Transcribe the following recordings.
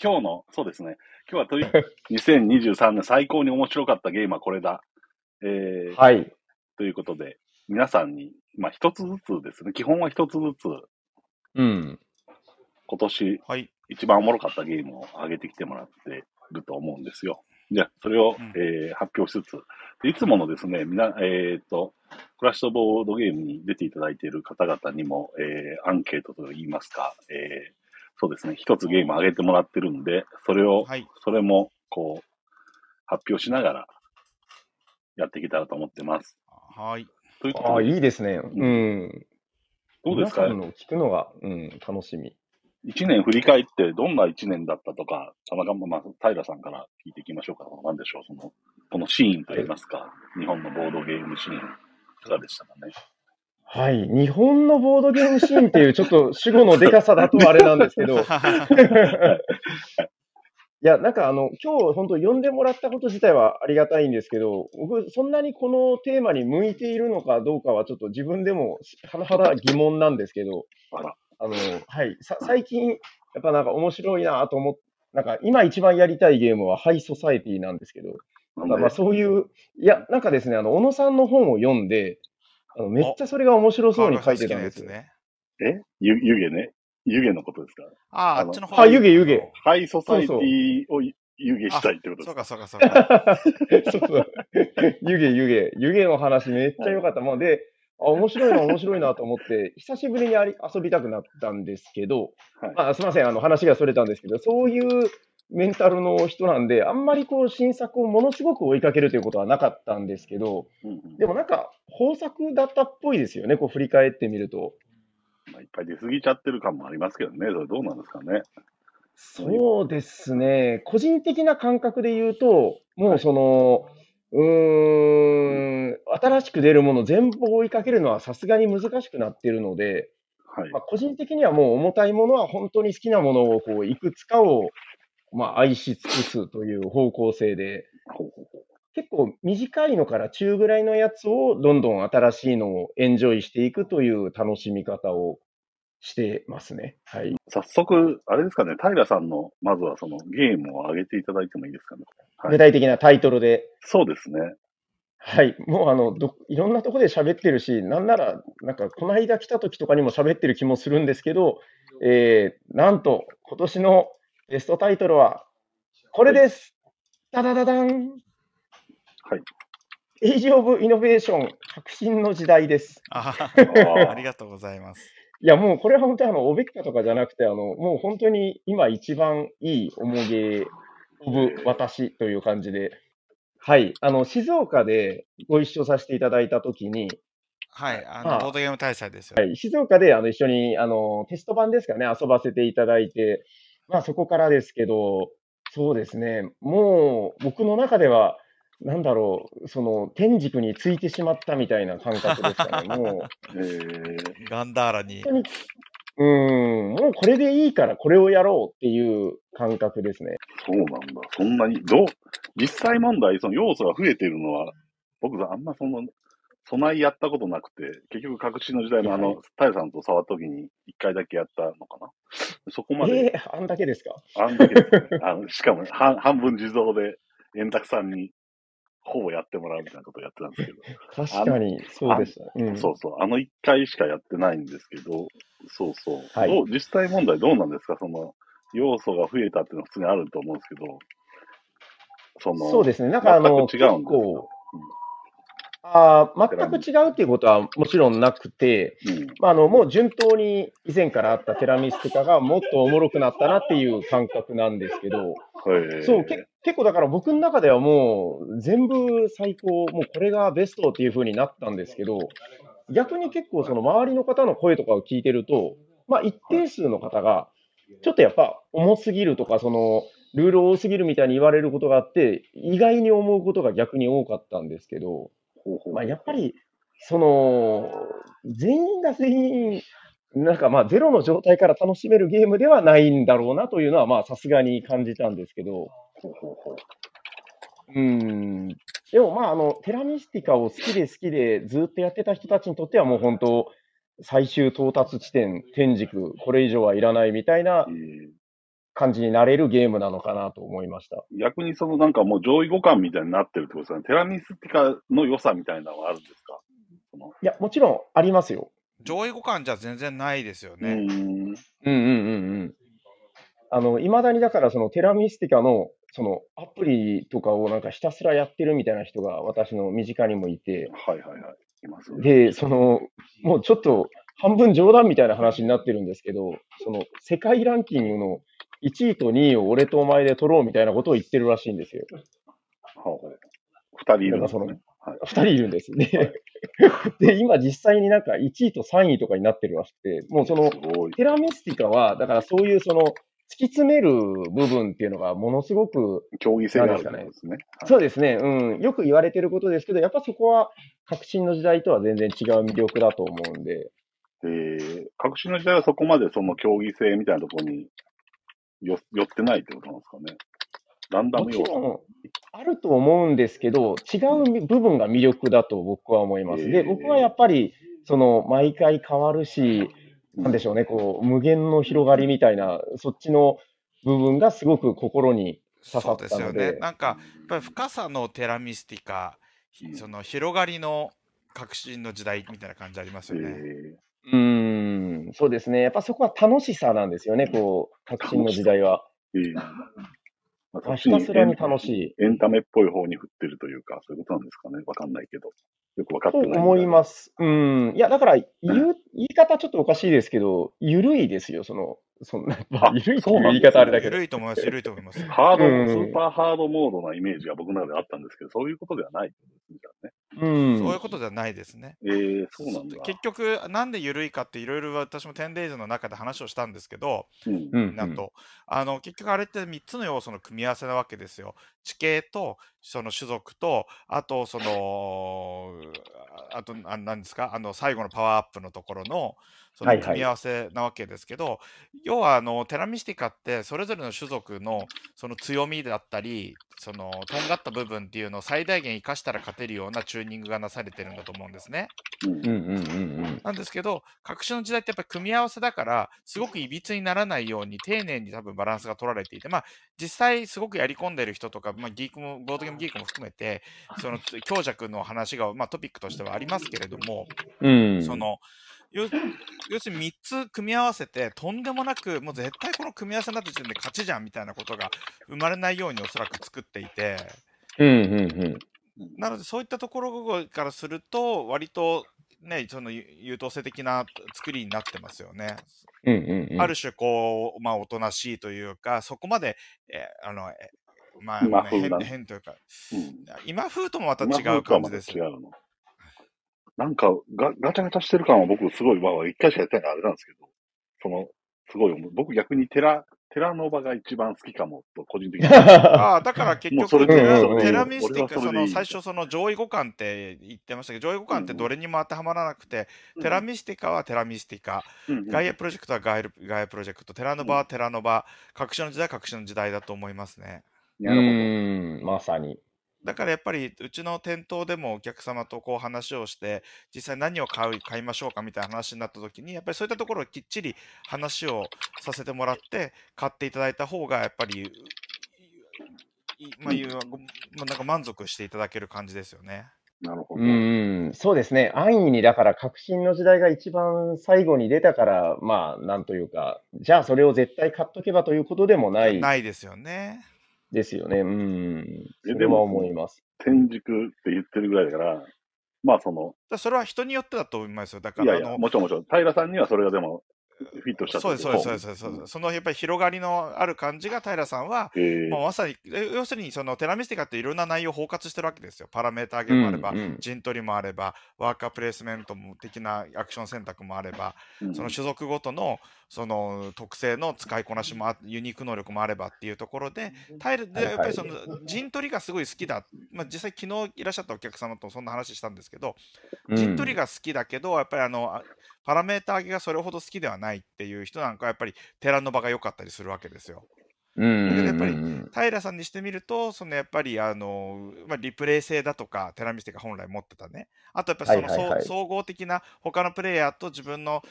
今日の、そうですね。今日はとり2023 年最高に面白かったゲームはこれだ。えー、はい。ということで、皆さんに、まあ一つずつですね。基本は一つずつ、うん。今年はい。一番おもろかったゲームを上げてきてもらってると思うんですよ。じゃあ、それを、うんえー発表しつつ、でいつものですね、みな、えっ、と、クラッシュとボードゲームに出ていただいている方々にも、えーアンケートといいますか、えーそうですね、一つゲーム上げてもらってるんで、それを、はい。それも、こう、発表しながら、やっていけたらと思ってます。はい。ああ、ということで、いいですね。うん。どうですか？皆さんの聞くのが、うん、楽しみ。一年振り返ってどんな一年だったとか、たまたま、まあ、平さんから聞いていきましょうか。なんでしょう、その、このシーンといいますか、日本のボードゲームシーン、いかがでしたかね？はい。日本のボードゲームシーンっていう、ちょっと主語のでかさだとあれなんですけど、いや、なんかあの、今日本当呼んでもらったこと自体はありがたいんですけど、僕、そんなにこのテーマに向いているのかどうかはちょっと自分でも甚だ疑問なんですけど、あの、はい、さ最近、やっぱなんか面白いなと思っなんか今一番やりたいゲームはハイソサエティなんですけど、まあそういう、いや、なんかですね、あの、小野さんの本を読んで、あのめっちゃそれが面白そうに書いてたんですよ。ね。え？ゆ湯気ね？湯気のことですか？ああ、っちの方あ湯気湯気ハイソサイティを湯気したいってことですか？そうか、そうか、そうか。そうそう。湯気湯気。湯気の話めっちゃ良かった。もうで、あ、面白いな、面白いなと思って、久しぶりにあり遊びたくなったんですけど、はいまあ、すみません、あの話がそれたんですけど、そういうメンタルの人なんで、あんまりこう新作をものすごく追いかけるということはなかったんですけど、うんうんでもなんか豊作だったっぽいですよね、こう振り返ってみると。まあ、いっぱい出過ぎちゃってる感もありますけどね。それどうなんですかね。そうですね、個人的な感覚で言うと、もうその、うーん、新しく出るもの全部追いかけるのはさすがに難しくなってるので、はいまあ、。個人的にはもう重たいものは本当に好きなものをこういくつかを、まあ、愛し尽くすという方向性で、結構短いのから中ぐらいのやつをどんどん新しいのをエンジョイしていくという楽しみ方をしてますね。はい。早速、あれですかね、平さんの、まずはそのゲームを上げていただいてもいいですかね？はい具体的なタイトルで。そうですね。はい。もうあの、ど、いろんなとこで喋ってるし、なんなら、なんか、この間来た時とかにも喋ってる気もするんですけど、えー、なんと、今年のベストタイトルは、これです。ダダダダン。はい。エイジ・オブ・イノベーション、革新の時代です。あーありがとうございます。いや、もうこれは本当にあの、おべっかとかじゃなくて、あの、もう本当に今一番いい重げオブ私という感じで、はい。あの、静岡でご一緒させていただいたときに、はい。あの、まあボードゲーム大祭ですよ。はい、静岡であの一緒にあのテスト版ですかね、遊ばせていただいて、まあそこからですけど、そうですね、もう僕の中では、なんだろう、その天竺についてしまったみたいな感覚ですかね、もう、えー、ガンダーラに本当。に、うーん、もうこれでいいからこれをやろうっていう感覚ですね。そうなんだ。そんなに、どう、実際問題、その要素が増えているのは、僕あんまその、備えやったことなくて、結局、革新の時代のあはいの、タイさんと触った時に一回だけやったのかな。そこまで、えー、あんだけですか？あんだけですね、あの、しかも半、半分自動で、円卓さんに、ほぼやってもらうみたいなことをやってたんですけど、確かに、そうでした。うん、そうそう、あの一回しかやってないんですけど、そうそう。はい。どう実際問題どうなんですか？その、要素が増えたっていうのは普通にあると思うんですけど、その、そうですね、なんかあの、全く違うんですか結構、あー全く違うっていうことはもちろんなくて、うん。まあ、あのもう順当に以前からあったテラミスティカがもっとおもろくなったなっていう感覚なんですけど、そう、け結構だから僕の中ではもう全部最高、もうこれがベストっていう風になったんですけど、逆に結構その周りの方の声とかを聞いてると、まあ一定数の方が、ちょっとやっぱ重すぎるとか、そのルール多すぎるみたいに言われることがあって、意外に思うことが逆に多かったんですけど、まあ、やっぱり、その、全員が全員、なんかまあ、ゼロの状態から楽しめるゲームではないんだろうなというのは、まあ、さすがに感じたんですけど、ほうん。でもまあ、あの、テラミスティカを好きで好きでずっとやってた人たちにとってはもう本当、最終到達地点、天竺、これ以上はいらないみたいなえー感じになれるゲームなのかなと思いました。逆にそのなんかもう上位互換みたいになってるってことですかね。テラミスティカの良さみたいなのはあるんですか？いや、もちろんありますよ。上位互換じゃ全然ないですよね。うーん。うんうんうんうん。あの、未だにだからそのテラミスティカのそのアプリとかをなんかひたすらやってるみたいな人が私の身近にもいて、はいはいはい。いますね。で、その、もうちょっと半分冗談みたいな話になってるんですけど、その世界ランキングの1位と2位を俺とお前で取ろうみたいなことを言ってるらしいんですよ。二人いるんですね。はい。二人いるんです。で、で、今実際になんか1位と3位とかになってるらしくて、もうその。テラミスティカは、だからそういうその、突き詰める部分っていうのがものすごく、競技性があるってことですね。はいそうですね、うん、よく言われてることですけど、やっぱそこは革新の時代とは全然違う魅力だと思うんで、えー、革新の時代はそこまでその競技性みたいなところによ寄ってないってことなんですかね。ランダもム要素。ちろんあると思うんですけど、違う部分が魅力だと僕は思います。で、僕はやっぱり、その、毎回変わるし、なんでしょうね、こう、無限の広がりみたいな、そっちの部分がすごく心に刺さそうったのですよね。で、なんか、やっぱり深さのテラミスティカ、その広がりの革新の時代みたいな感じありますえよね。ーうーん、そうですね。やっぱそこは楽しさなんですよね、こう、革新の時代は。えーまあたすらに楽しい。エンタメっぽい方に振ってるというか、そういうことなんですかね。わかんないけど。よくわかってない。と思います。うん。いや、だから、言う、言い方ちょっとおかしいですけど、ゆるいですよ、その、そんな、まああゆるいっていう言いそうなんですね方あれだけど。緩いと思います、緩いと思います。ハード、うんスーパーハードモードなイメージが僕の中であったんですけど、そういうことではないね。うん。そういうことではないですね。えー、そうなんだ。結局、なんで緩いかっていろいろ私も 10days の中で話をしたんですけど、うんうん、なんと、あの結局あれって3つの要素の組み合わせなわけですよ。地形とその種族と、あとその、ああとあ何ですか、あの最後のパワーアップのところのその組み合わせなわけですけど、要はあのテラミスティカってそれぞれの種族のその強みだったり、そのとんがった部分っていうのを最大限生かしたら勝てるようなチューニングがなされてるんだと思うんですね。うんうんうんうんうん。なんですけど、革新の時代ってやっぱり組み合わせだから、すごくいびつにならないように丁寧に多分バランスが取られていて、まあ、実際すごくやり込んでる人とか、まあ、ギークも、ボードゲームギークも含めて、その強弱の話が、まあ、トピックとしてはありますけれども、うん。その、要要するに3つ組み合わせて、とんでもなく、もう絶対この組み合わせになった時点で勝ちじゃんみたいなことが生まれないようにおそらく作っていて、うんうんうん。なのでそういったところからすると、割とね、その優優等生的な作りになってますよね。うんうんうん。ある種こう、まあ、おとなしいというか、そこまで、えーあの、えまあ、今風な変変というか、うん。今風ともまた今違う感じです。違うの。なんかガ、ガチャガチャしてる感は僕すごい、まあ一回しかやってないからあれなんですけど、その、すごい僕逆にテラ、テラノバが一番好きかもと、個人的に。ああ、だから結局それでいいテラミスティック、その最初、その上位互換って言ってましたけど、上位互換ってどれにも当てはまらなくて、テラミスティカはテラミスティカ、うんうん。ガイアプロジェクトはガイアガイアプロジェクト、テラノバはテラノバ、革新の時代は革新の時代だと思いますね。なるほど。うん、まさに。だからやっぱりうちの店頭でもお客様とこう話をして実際何を買う買いましょうかみたいな話になった時にやっぱりそういったところをきっちり話をさせてもらって買っていただいた方がやっぱりいいまあいうごまあなんか満足していただける感じですよね。なるほど。うん、そうですね。安易に、だから、革新の時代が一番最後に出たから、まあ、なんというか、じゃあそれを絶対買っとけばということでもないないですよね。ですよね。うん。えでも思います。天竺って言ってるぐらいだから、まあその、それは人によってだと思いますよ。だからいやいや、もちろんもちろん、平さんにはそれがでも、フィットしたそうですそうですそうですそううです。そのやっぱり広がりのある感じが平さんはえーもうまさに、え要するにそのテラミスティカっていろんな内容を包括してるわけですよ。パラメータ上げもあれば、うんうん陣取りもあれば、ワーカープレイスメントも的なアクション選択もあれば、うんその種族ごとのその特性の使いこなしもあユニーク能力もあればっていうところで、タイルでやっぱりその陣取りがすごい好きだ、まあ、実際昨日いらっしゃったお客様とそんな話したんですけど、陣取りが好きだけど、やっぱりあのあパラメータ上げがそれほど好きではないっていう人なんかはやっぱりテラノバが良かったりするわけですよ。うんだけどやっぱり平さんにしてみると、そのやっぱりあの、まあ、リプレイ性だとか、テラミステが本来持ってたね。あとやっぱりその、はいはいはい総総合的な他のプレイヤーと自分の、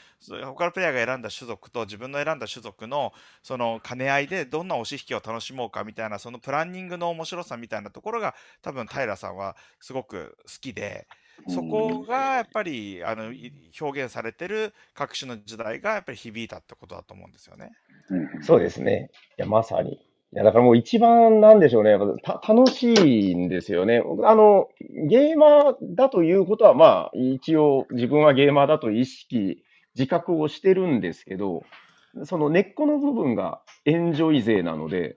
他のプレイヤーが選んだ種族と自分の選んだ種族のその兼ね合いでどんな押し引きを楽しもうかみたいな、そのプランニングの面白さみたいなところが多分平さんはすごく好きで、そこがやっぱりあのい表現されてる各種の時代がやっぱり響いたってことだと思うんですよね。うんそうですね。いや、まさに。いや、だからもう一番なんでしょうね。やっぱた楽しいんですよね。あの、ゲーマーだということは、まあ、一応自分はゲーマーだと意識、自覚をしてるんですけど、その根っこの部分がエンジョイ勢なので、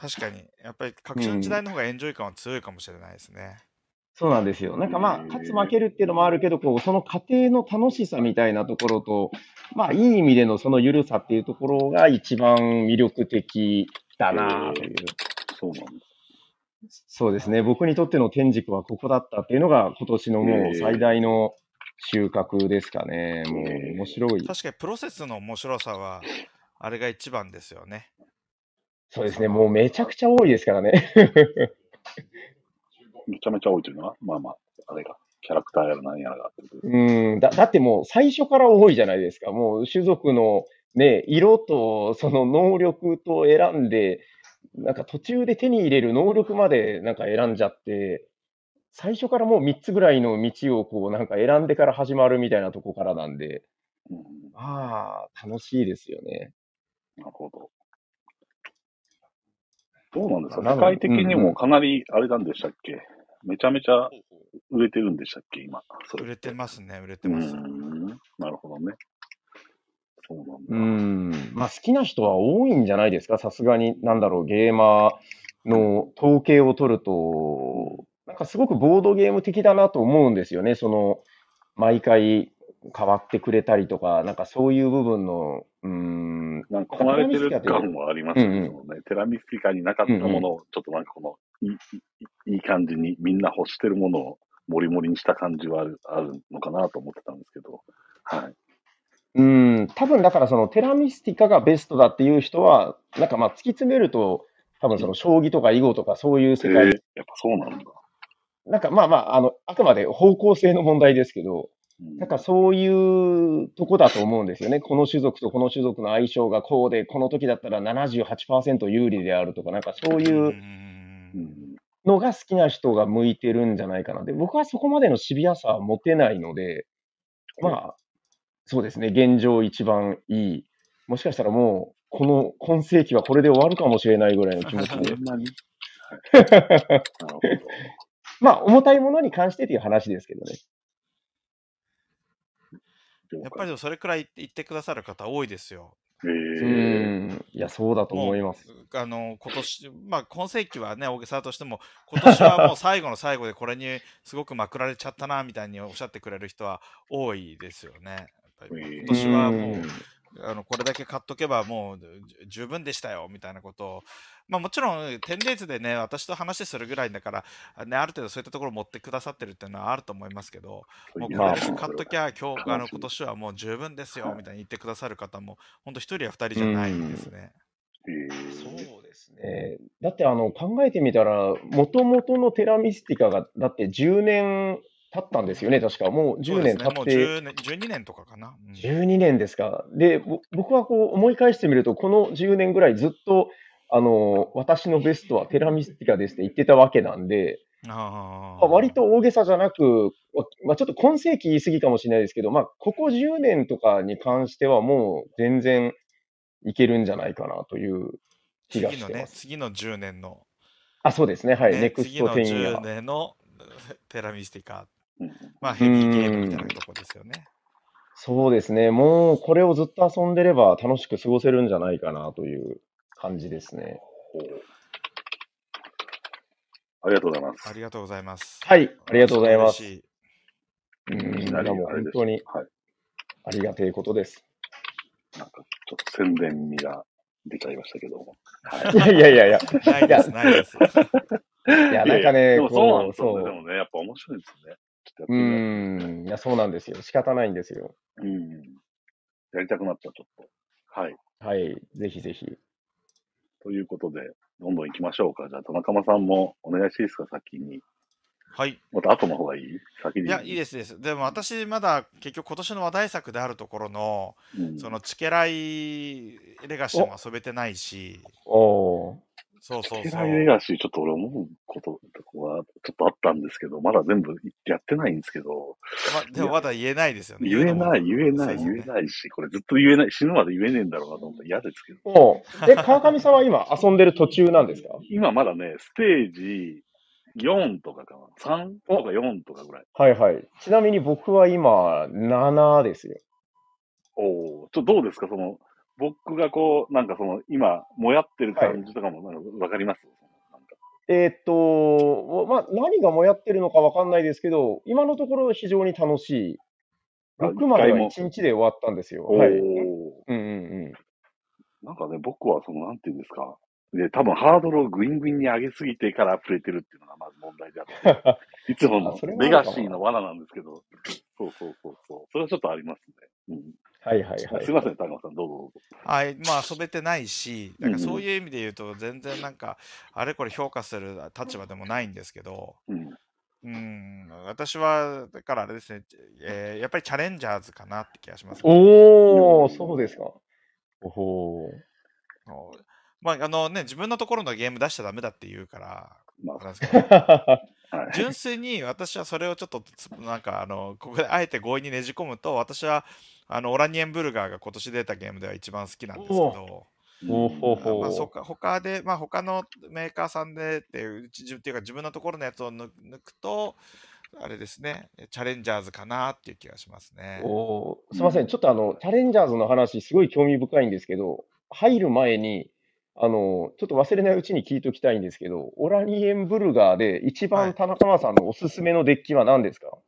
確かに、やっぱり各種の時代の方がエンジョイ感は強いかもしれないですね。そうなんですよ。なんかまあ、勝つ負けるっていうのもあるけど、こう、その過程の楽しさみたいなところと、まあ、いい意味でのその緩さっていうところが一番魅力的だなという。そうなんだ。そうですね。僕にとっての天竺はここだったっていうのが今年のもう最大の収穫ですかね。もう面白い。確かにプロセスの面白さは、あれが一番ですよね。そうですね。もうめちゃくちゃ多いですからね。めちゃめちゃ多いというのは、まあまあ、あれが、キャラクターやら何やらがうんだ。だってもう最初から多いじゃないですか。もう種族のね、色とその能力と選んで、なんか途中で手に入れる能力までなんか選んじゃって、最初からもう3つぐらいの道をこうなんか選んでから始まるみたいなとこからなんで、うん、ああ、楽しいですよね。なるほど。どうなんですか？なの世界的にうんうんもかなり、あれなんでしたっけ？めちゃめちゃ売れてるんでしたっけ今。そ売れてす。ますね、売れてうます。ん。なるほどね。そうなんだ。うん。まあ好きな人は多いんじゃないですか？さすがに、なんだろう、ゲーマーの統計を取ると、なんかすごくボードゲーム的だなと思うんですよね。その、毎回変わってくれたりとか、なんかそういう部分の、うん、なんかこなれてる感はありますよね。うんうんテラミスティカになかったものを、ちょっとなんかこの、いいいいい感じにみんな欲してるものをモリモリにした感じはあるあるのかなと思ってたんですけど。はい。うん、多分だからそのテラミスティカがベストだっていう人は、なんかまあ突き詰めると、多分その将棋とか囲碁とかそういう世界えー、やっぱそうなんだ。なんかまあまあ、あの、あくまで方向性の問題ですけど、うんなんかそういうとこだと思うんですよね。この種族とこの種族の相性がこうで、この時だったら78%有利であるとか、なんかそういううんのが好きな人が向いてるんじゃないかな。で、僕はそこまでのシビアさは持てないので、まあ、そうですね、現状一番いい。もしかしたらもう、この今世紀はこれで終わるかもしれないぐらいの気持ちで。まあ、重たいものに関してという話ですけどね。やっぱりでもそれくらい言ってくださる方多いですよ。えうー、ん。いや、そうだと思います。あの今年、まあ、今世紀はね、大げさだとしても、今年はもう最後の最後でこれにすごくまくられちゃったなみたいにおっしゃってくれる人は多いですよね。今年はもう、うんあのこれだけ買っとけばもうじ十分でしたよみたいなことを、まあ、もちろん 10days でね私と話するぐらいだから、ね、ある程度そういったところを持ってくださってるっていうのはあると思いますけどもうこれだけ買っときゃ今日あの今年はもう十分ですよみたいに言ってくださる方も本当一人や二人じゃないんですね。えー、そうですね。だってあの考えてみたら、もともとのテラミスティカが、だって10年経ったんですよね、確か。もう10そうですね、もう年経って、10年12年とかかな。うん12年ですか。で、ぼ僕はこう思い返してみると、この10年ぐらいずっと、あの、私のベストはテラミスティカですって言ってたわけなんで、あまあ割と大げさじゃなく、わまあ、ちょっと今世紀言い過ぎかもしれないですけど、まあ、ここ10年とかに関してはもう全然いけるんじゃないかなという気が次のね、してます。次の10年の、あ、そうですね。はい。ねネクスト次の10イヤ10ー。年のテラミスティカ、うんまあヘビーゲームみたいなとこですよね。そうですね。もうこれをずっと遊んでれば楽しく過ごせるんじゃないかなという感じですね。ありがとうございます。ありがとうございます。はい。ありがとうございます。うん。なりいやもう本当にはい。ありがてえことです。なんか、ちょっと宣伝味が出ちゃいましたけども。はい いやいやいやいや。ないです、ないです。いや、なんかね、そうなんこう、ですよね。そう。でもね、やっぱ面白いですね。っとうやってみよん。いや、そうなんですよ。仕方ないんですよ。う。うん。やりたくなった、ちょっと。はい。はい。ぜひぜひ。ということで、どんどん行きましょうか。じゃあ、田中間さんもお願いしていいですか、先に。はい。また後の方がいい？先に。いや、いいですです。でも私、まだ結局今年の話題作であるところの、うんそのチケライレガシーも遊べてないし、おーそうそうケライレそう。ガシー、ちょっと俺思うこととこはちょっとあったんですけど、まだ全部やってないんですけど、ま、でもまだ言えないですよね。言えない、言えない、言えないし、これずっと言えない、死ぬまで言えねえんだろうなと思って嫌ですけど。おーえ、川上さんは今遊んでる途中なんですか？今まだね、ステージ4とかかな。3とか4とかぐらい。はいはい。ちなみに僕は今、7ですよ。おお、ちょっとどうですか？その、僕がこう、なんかその、今、もやってる感じとかも、なんかわかります？なんかえーっと、まあ、何がもやってるのかわかんないですけど、今のところ非常に楽しい。あ6までは一回も1日で終わったんですよ。はい。うんうんうん。なんかね、僕はその、なんていうんですか。で、多分ハードルをグイングインに上げすぎてから触れてるっていうのがまず問題であって、いつものレガシーの罠なんですけど、そうそうそうそう。それはちょっとありますね。うん。はいはいはい。すいません、田中さん、どうぞどうぞ。はい、まあ遊べてないし、なんかそういう意味で言うと、全然なんか、あれこれ評価する立場でもないんですけど、うん。うん、私は、だからあれですね、えーやっぱりチャレンジャーズかなって気がします、おー、そうですか。おほまあ、あのね、自分のところのゲーム出しちゃダメだって言うから、まあれなんですけど はい。純粋に私はそれをちょっとつなんかあのここであえて強引にねじ込むと私はあのオラニエンブルガーが今年出たゲームでは一番好きなんですけど、おほほまあ、そか他で、まあ、他のメーカーさんでっていうっていうか自分のところのやつを抜抜くとあれですねチャレンジャーズかなっていう気がしますね。おー。すいません、ちょっとあの、チャレンジャーズの話、すごい興味深いんですけど、入る前に、あの、ちょっと忘れないうちに聞いておきたいんですけど、オラニエンブルガーで一はい。番田中間さんのおすすめのデッキは何ですか？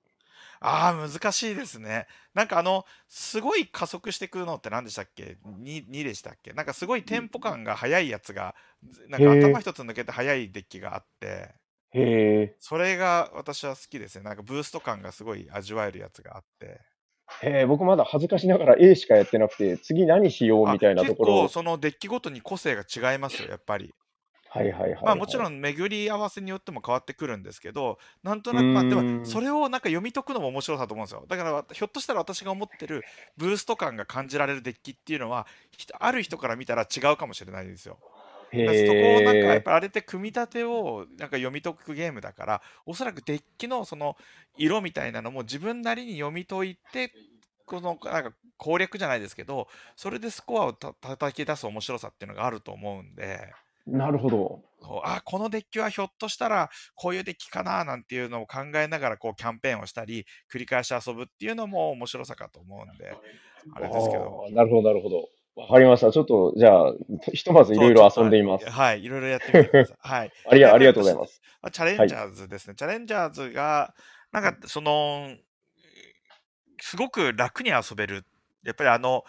ああ難しいですね。なんかあのすごい加速してくるのって何でしたっけ？2, 2でしたっけ？なんかすごいテンポ感が速いやつがなんか頭一つ抜けて速いデッキがあって。へそれが私は好きですね。なんかブースト感がすごい味わえるやつがあって。え、へえ、僕まだ恥ずかしながら A しかやってなくて、次何しようあみたいなと結ころを。構そのデッキごとに個性が違いますよ、やっぱり。はいはいはい、はい。まあもちろん巡り合わせによっても変わってくるんですけど、なんとなく、まあでもそれをなんか読み解くのも面白さだと思うんですよ。だからひょっとしたら私が思ってるブースト感が感じられるデッキっていうのは、ひある人から見たら違うかもしれないですよ。そこをなんかやっえ。ぱりあれって組み立てをなんか読み解くゲームだからおそらくデッキのその色みたいなのも自分なりに読み解いてこのなんか攻略じゃないですけどそれでスコアをた叩き出す面白さっていうのがあると思うんでなるほど。こうあこのデッキはひょっとしたらこういうデッキかななんていうのを考えながらこうキャンペーンをしたり繰り返し遊ぶっていうのも面白さかと思うんであれですけど。なるほど、なるほど。わかりました。ちょっと、じゃあ、ひとまずいろいろ遊んでいます。はい、いろいろやってみてください。はい。ありがありがとうございます。まあチャレンジャーズですね。チャレンジャーズが、なんかその、すごく楽に遊べる。やっぱりあの、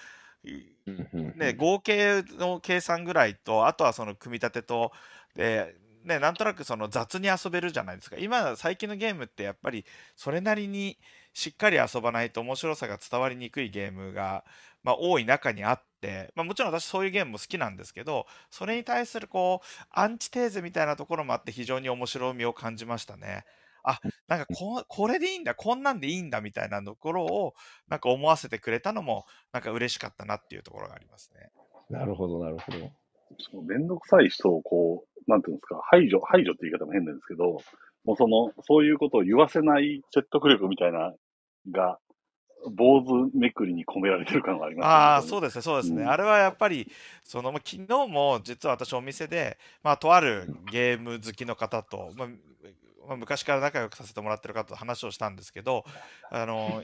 うんうんね、合計の計算ぐらいと、あとはその組み立てと、で、ね、なんとなくその雑に遊べるじゃないですか。今、最近のゲームってやっぱりそれなりにしっかり遊ばないと面白さが伝わりにくいゲームが、まあ、多い中にあって、まあ、もちろん私そういうゲームも好きなんですけど、それに対するこう、アンチテーゼみたいなところもあって非常に面白みを感じましたね。あ、なんかここれでいいんだ、こんなんでいいんだみたいなところをなんか思わせてくれたのもなんか嬉しかったなっていうところがありますね。なるほど、なるほど。そのめんどくさい人をこう、なんていうんですか、排除、排除って言い方も変なんですけど、もうその、そういうことを言わせない説得力みたいな、が、坊主めくりに込められてる感がありますああ、ね。そうですね、そうですね。うんあれはやっぱり、その、まあ昨日も実は私お店で、まあ、とあるゲーム好きの方と、まあ、まあ昔から仲良くさせてもらってる方と話をしたんですけど、あの、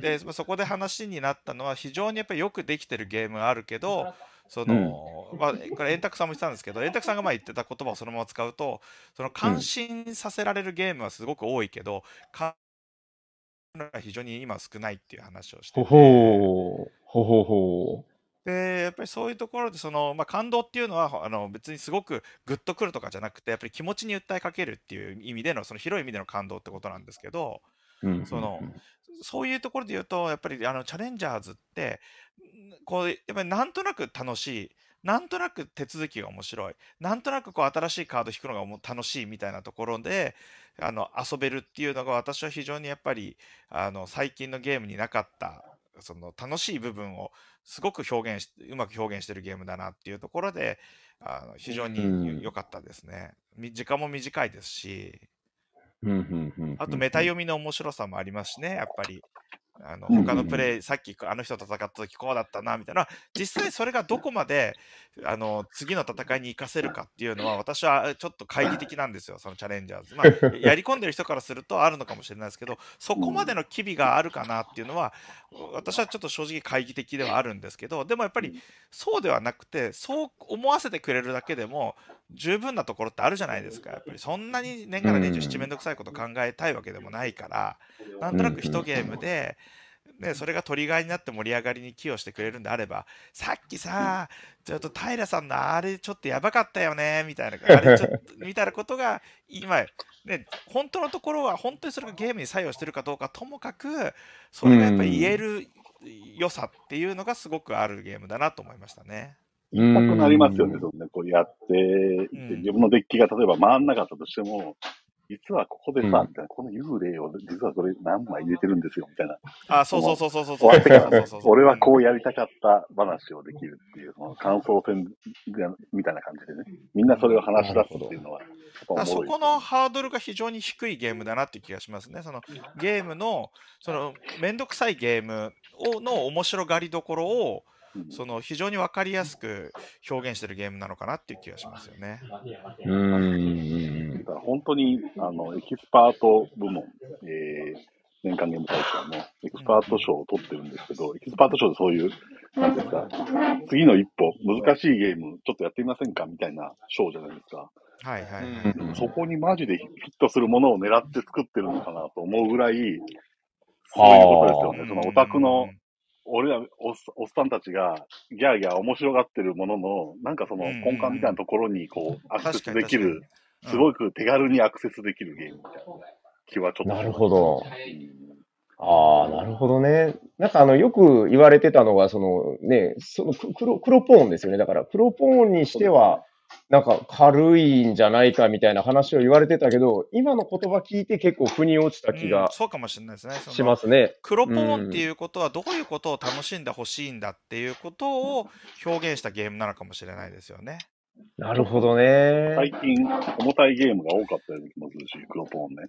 で、まあそこで話になったのは、非常にやっぱりよくできてるゲームがあるけど、その、まあ、これ円卓さんも言ってたんですけど、円卓さんがまあ言ってた言葉をそのまま使うと、その感心させられるゲームはすごく多いけど、感が非常に今少ないっていう話をしてほて。ほう、ほほほでやっぱりそういうところでその、まあ、感動っていうのはあの別にすごくグッとくるとかじゃなくてやっぱり気持ちに訴えかけるっていう意味でのその広い意味での感動ってことなんですけどう。うんそのそういうところで言うとやっぱりあのチャレンジャーズってんこうやっぱりなんとなく楽しいなんとなく手続きが面白い。なんとなくこう新しいカード引くのが楽しいみたいなところで、あの遊べるっていうのが私は非常にやっぱりあの最近のゲームになかったその楽しい部分をすごく表現しうまく表現してるゲームだなっていうところであの非常に良かったですね。み時間も短いですし、あとメタ読みの面白さもありますしね、やっぱり。あのうん他のプレイ、さっきあの人と戦った時こうだったなみたいな、実際それがどこまであの次の戦いに活かせるかっていうのは、私はちょっと懐疑的なんですよ、そのチャレンジャーズ。まあ、やり込んでる人からするとあるのかもしれないですけど、そこまでの機微があるかなっていうのは、私はちょっと正直懐疑的ではあるんですけど、でもやっぱりそうではなくて、そう思わせてくれるだけでも、十分なところってあるじゃないですか、やっぱりそんなに年がら年中七面倒くさいこと考えたいわけでもないから、なんとなく一ゲームで、ね、それがトリガーになって盛り上がりに寄与してくれるんであれば、さっきさ、ちょっと平さんのあれちょっとやばかったよね、みたいな、あれちょっと、みたいなことが、今、ね、本当のところは、本当にそれがゲームに作用してるかどうかともかく、それがやっぱり言える良さっていうのがすごくあるゲームだなと思いましたね。言いたくなりますよね、うん。そのね、こうやって。いて、うん。自分のデッキが例えば回んなかったとしても、実はここでさ、うん。みたいな、この幽霊を実はそれ何枚入れてるんですよ、みたいな。あ、そうそうそうそうそう終わってからねそうそうそう俺はこうやりたかった話をできるっていう、その感想戦がみたいな感じでね、みんなそれを話し出すっていうのは、やっぱだからそこのハードルが非常に低いゲームだなっていう気がしますね。そのゲームの、そのめんどくさいゲームをの面白がりどころを、うんその非常に分かりやすく表現してるゲームなのかなっていう気がしますよね。うんうんうんだから本当に、あの、エキスパート部門、えー、年間ゲーム大賞のエキスパート賞を取ってるんですけど、エキスパート賞でそういう、なんていうんですか、次の一歩、難しいゲーム、ちょっとやってみませんかみたいな賞じゃないですか。はいはいはい。うんうんそこにマジでヒットするものを狙って作ってるのかなと思うぐらい、そういうことですよね。そのオタクの、俺らおっおっさんたちがギャーギャー面白がってるものの、なんかその根幹みたいなところにこう、アクセスできる、すごく手軽にアクセスできるゲームみたいな気はちょっと。なるほど。うんああ、なるほどね。なんかあの、よく言われてたのが、そのね、そのく黒、黒ポーンですよね。だから、黒ポーンにしては、なんか軽いんじゃないかみたいな話を言われてたけど、今の言葉聞いて結構腑に落ちた気うんがそうかもしれないですね。しますね。黒ポーンっていうことはどういうことを楽しんでほしいんだっていうことを表現したゲームなのかもしれないですよね。なるほどね。最近、重たいゲームが多かったような気もするし、黒ポーンね。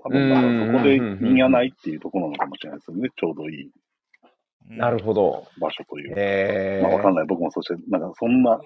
多分、そこでいいんやないっていうところなのかもしれないですよね。ちょうどいいうんなるほど。場所というか。えー、まあわかんない。僕もそして、なんかそんな、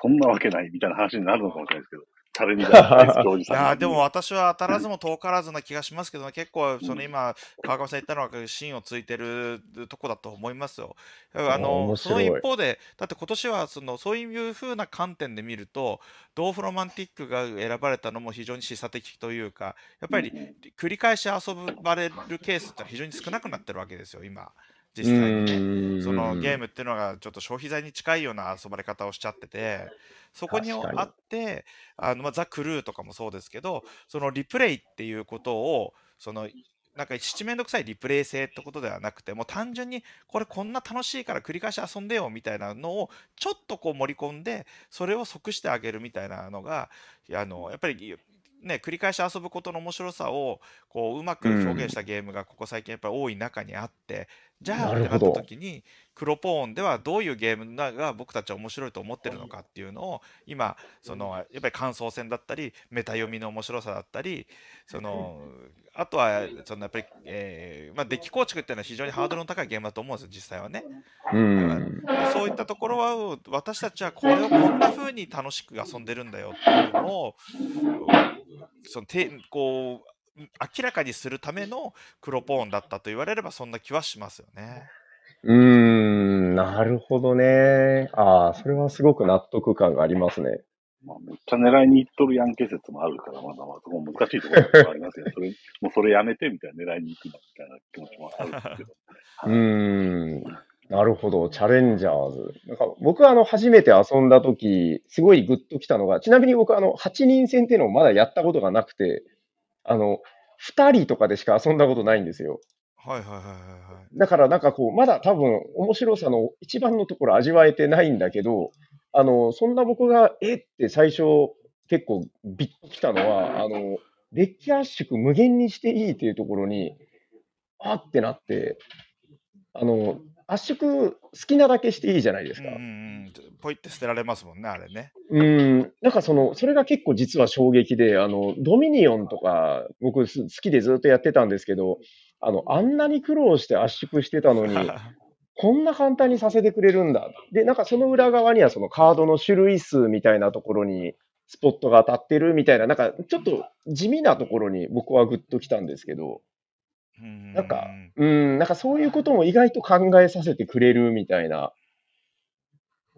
そんなわけないみたいな話になるのかもしれないですけど、いさんがやーでも私は当たらずも遠からずな気がしますけど、結構その今、川上さん言ったのは芯をついてるとこだと思いますよ。あのその一方で、だって今年はそのそういう風な観点で見ると、ドーフロマンティックが選ばれたのも非常に示唆的というか、やっぱり繰り返し遊ばれるケースってのは非常に少なくなってるわけですよ、今、実際にね。そのゲームっていうのがちょっと消費財に近いような遊ばれ方をしちゃってて、そこにあって、あのまあ、ザ・クルーとかもそうですけど、そのリプレイっていうことを、そのなんか七面倒くさいリプレイ性ってことではなくて、もう単純にこれこんな楽しいから繰り返し遊んでよみたいなのをちょっとこう盛り込んで、それを即してあげるみたいなのが、あのやっぱりね、繰り返し遊ぶことの面白さをこううまく表現したゲームがここ最近やっぱり多い中にあって、じゃあってなった時に黒ポーンではどういうゲームが僕たちは面白いと思ってるのかっていうのを今そのやっぱり感想戦だったりメタ読みの面白さだったりそのあとはそのやっぱり、えーまあ、デッキ構築っていうのは非常にハードルの高いゲームだと思うんですよ実際はね。うん。そういったところは私たちはこれをこんな風に楽しく遊んでるんだよっていうのをそのてこう明らかにするための黒ポーンだったと言われればそんな気はしますよね。うーん、なるほどね。ああ、それはすごく納得感がありますね。まあ、めっちゃ狙いに行っとるやんけ説もあるから、まだまだそこ難しいところではありますけど、それ、もうそれやめてみたいな狙いに行くのみたいな気持ちもあるんですけど。うーん。なるほど。チャレンジャーズ。なんか僕はあの、初めて遊んだ時、すごいグッときたのが、ちなみに僕あの、8人戦っていうのをまだやったことがなくて、あの、2人とかでしか遊んだことないんですよ。はいはいはいはいはい。だからなんかこう、まだ多分面白さの一番のところ味わえてないんだけど、あの、そんな僕が、えって最初結構ビッときたのは、あの、デッキ圧縮無限にしていいっていうところに、あってなって、あの、圧縮好きなだけしていいじゃないですか。うん。ポイって捨てられますもんね、あれね。うん、なんかその、それが結構実は衝撃で、あの、ドミニオンとか、僕す好きでずっとやってたんですけど、あの、あんなに苦労して圧縮してたのに、こんな簡単にさせてくれるんだ。で、なんかその裏側にはそのカードの種類数みたいなところにスポットが当たってるみたいな、なんかちょっと地味なところに僕はグッときたんですけど、うんなんかうん、なんかそういうことも意外と考えさせてくれるみたいな、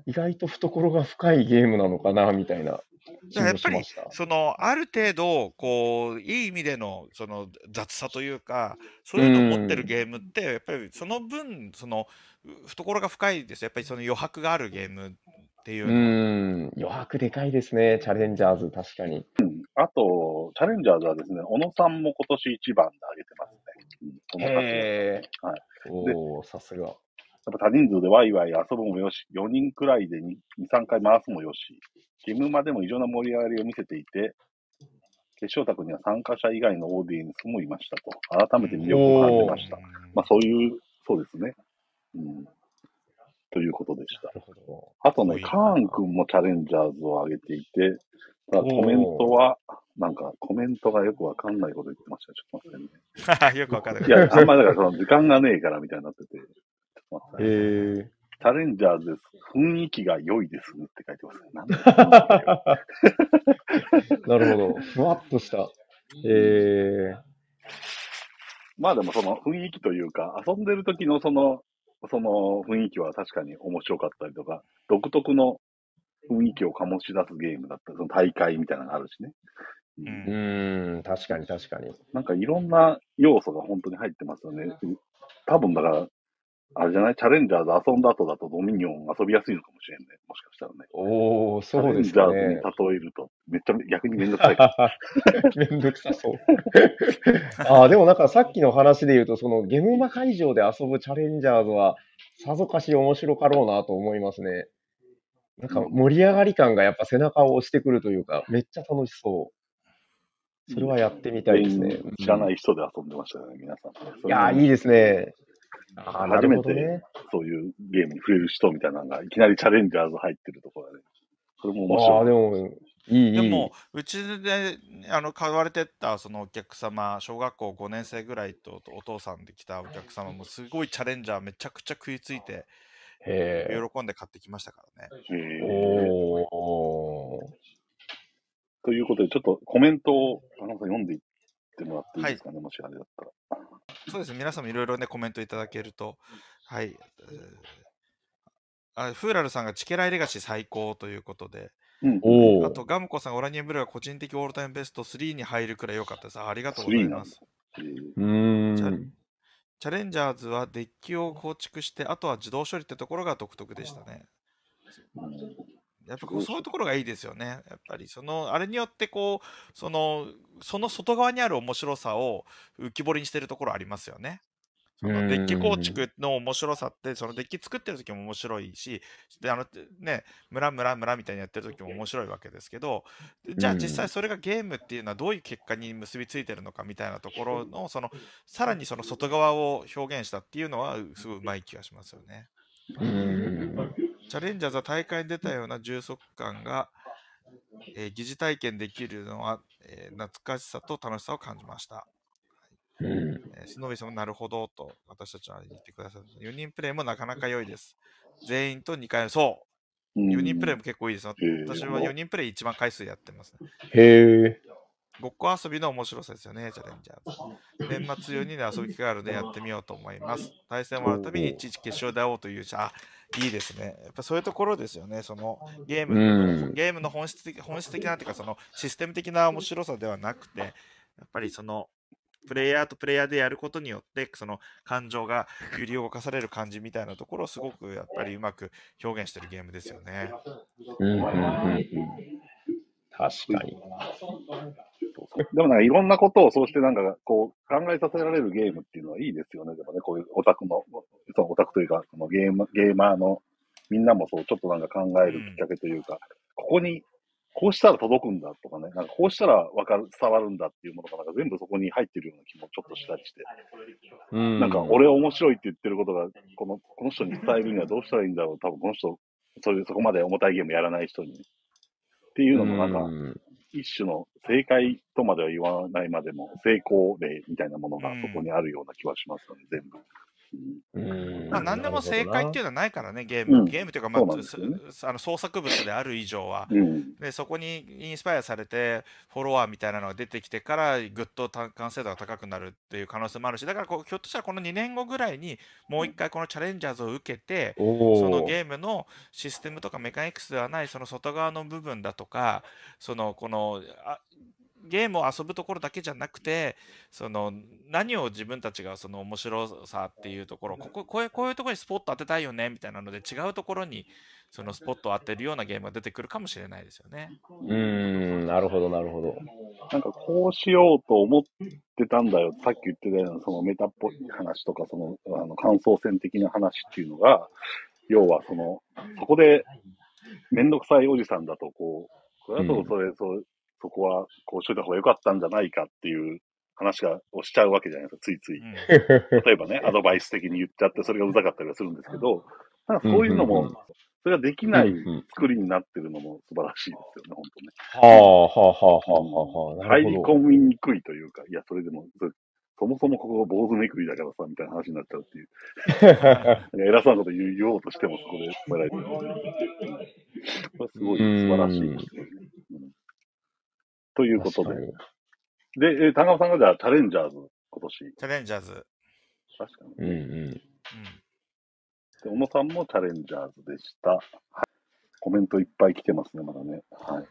意外と懐が深いゲームなのかな、みたいな気もしました。そのある程度こういい意味でのその雑さというかそういうのを持ってるゲームってやっぱりその分そのう懐が深いですよ。やっぱりその余白があるゲームっていううん、余白でかいですね、チャレンジャーズ、確かに。あと、チャレンジャーズはですね、小野さんも今年一番で上げてますね。うん、はい。おお、さすが。やっぱ多人数でワイワイ遊ぶもよし、4人くらいで2、3回回すもよし、ゲームまでも異常な盛り上がりを見せていて、決勝卓には参加者以外のオーディエンスもいましたと。改めて魅力を感じました。まあそういう、そうですね。うん。ということでした。あとね、カーン君もチャレンジャーズを上げていて、ただコメントは、なんかコメントがよくわかんないこと言ってました。ちょっと待ってね。よくわかんない。いや、あんまりだからその時間がねえからみたいになってて、ちょっと待ってねへえ。チャレンジャーズです。雰囲気が良いですねって書いてますね。な るほど。ふわっとした。えまあでもその雰囲気というか、遊んでる時のその、その雰囲気は確かに面白かったりとか、独特の雰囲気を醸し出すゲームだったり、その大会みたいなのがあるしね。うん確かに確かに。なんかいろんな要素が本当に入ってますよね。多分だから、あれじゃない？チャレンジャーズ遊んだ後だとドミニオン遊びやすいのかもしれんね。もしかしたらね。おお、そうですチャ。レンジャーズに例えると、めっちゃ逆にめんどくさい。めんどくさそう。ああ、でもなんかさっきの話で言うと、そのゲームマ会場で遊ぶチャレンジャーズは、さぞかし面白かろうなと思いますね。なんか盛り上がり感がやっぱ背中を押してくるというか、めっちゃ楽しそう。それはやってみたいですね。知らない人で遊んでましたよね、皆さんね。いやー、いいですね。初めてね。そういうゲームに触れる人みたいなのが、いきなりチャレンジャーズ入ってるところで、ね、それも面ああ、白い。でも、いい、いい。でも、うちであの買われてったそのお客様、小学校5年生ぐらいとお父さんで来たお客様もすごいチャレンジャーめちゃくちゃ食いついて。喜んで買ってきましたからね。えーおー。ということで、ちょっとコメントを、田中さん読んでいってもらっていいですかね、もしあれだったら。そうですね、皆さんもいろいろね、コメントいただけると、はい。えーあフーラルさんがチケライレガシー最高ということで、うん。あとガムコさんがオラニエンブルーが個人的オールタイムベスト3に入るくらい良かったです。あありがとうございます。チャん。チャレンジャーズはデッキを構築して、あとは自動処理ってところが独特でしたね。うんやっぱこうそういうところがいいですよね。やっぱりそのあれによってこうそのその外側にある面白さを浮き彫りにしてるところありますよね。そのデッキ構築の面白さってそのデッキ作ってる時も面白いしであのね村村村みたいにやってる時も面白いわけですけどじゃあうん実際それがゲームっていうのはどういう結果に結びついてるのかみたいなところのそのさらにその外側を表現したっていうのはすごいうまい気がしますよね。うーん。チャレンジャーズは大会に出たような充足感が、えー疑似体験できるのは、えー懐かしさと楽しさを感じました。うん。えー、スノービーさんもなるほどと私たちは言ってくださる。4人プレイもなかなか良いです。全員と2回、そう、4人プレイも結構いいです私は4人プレイ一番回数やってますね。へえ。ごっこ遊びの面白さですよね、チャレンジャーズ。年末4人で遊ぶ機会があるのでやってみようと思います。対戦もらうたびにいちいち決勝で会おうというし、あ、いいですね。やっぱそういうところですよね。そのゲーム、うんゲームの本質的本質的なっていうか、そのシステム的な面白さではなくて、やっぱりそのプレイヤーとプレイヤーでやることによって、その感情が揺り動かされる感じみたいなところをすごくやっぱりうまく表現してるゲームですよね。うんうんうんうん。確かに。でもなんかいろんなことをそうしてなんかこう考えさせられるゲームっていうのはいいですよね。でもね、こういうオタクの、そのオタクというか、このゲーム、ゲーマーのみんなもそう、ちょっとなんか考えるきっかけというか、ここに、こうしたら届くんだとかね、なんかこうしたらわかる、伝わるんだっていうものがなんか全部そこに入ってるような気もちょっとしたりして、うんなんか俺面白いって言ってることが、この、この人に伝えるにはどうしたらいいんだろう、多分この人、それそこまで重たいゲームやらない人に。っていうのもなんか、うん一種の正解とまでは言わないまでも、成功例みたいなものがそこにあるような気はしますよね、全部。まあ、何でも正解っていうのはないからね、ゲーム。うんゲームというか、まあねすあの創作物である以上は。うん。でそこにインスパイアされてフォロワーみたいなのが出てきてからぐっとた完成度が高くなるっていう可能性もあるしだからこうひょっとしたらこの2年後ぐらいにもう一回このチャレンジャーズを受けてそのゲームのシステムとかメカニクスではないその外側の部分だとかそのこのあゲームを遊ぶところだけじゃなくてその何を自分たちがその面白さっていうところこここういうこういうところにスポット当てたいよねみたいなので違うところにそのスポットを当てるようなゲームが出てくるかもしれないですよね。うーん、なるほど、なるほど。なんかこうしようと思ってたんだよ。さっき言ってたようなそのメタっぽい話とか、そのあの感想戦的な話っていうのが、要はその、そこでめんどくさいおじさんだと、こう、これだとそれ、そそこはこうしといた方が良かったんじゃないかっていう話がをしちゃうわけじゃないですか、ついつい。うん例えばね、アドバイス的に言っちゃって、それがうざかったりはするんですけど、なんかそういうのうんうんうんも、それができない作りになってるのも素晴らしいですよね、本当ね。はあ、はあ、はあ、はあ、はあ、な入り。込みにくいというか、いや、それでも、そそもそもここが坊主めくりだからさ、みたいな話になっちゃうっていう。偉そうなこと言おうとしても、そこで止められてる。すごい素晴らしいですよね。うんということで。で、えー田中さんがじゃあ、チャレンジャーズ、今年。チャレンジャーズ。確かに。うんうん。小野さんもチャレンジャーズでした。はいコメントいっぱい来てますね、まだね。はい。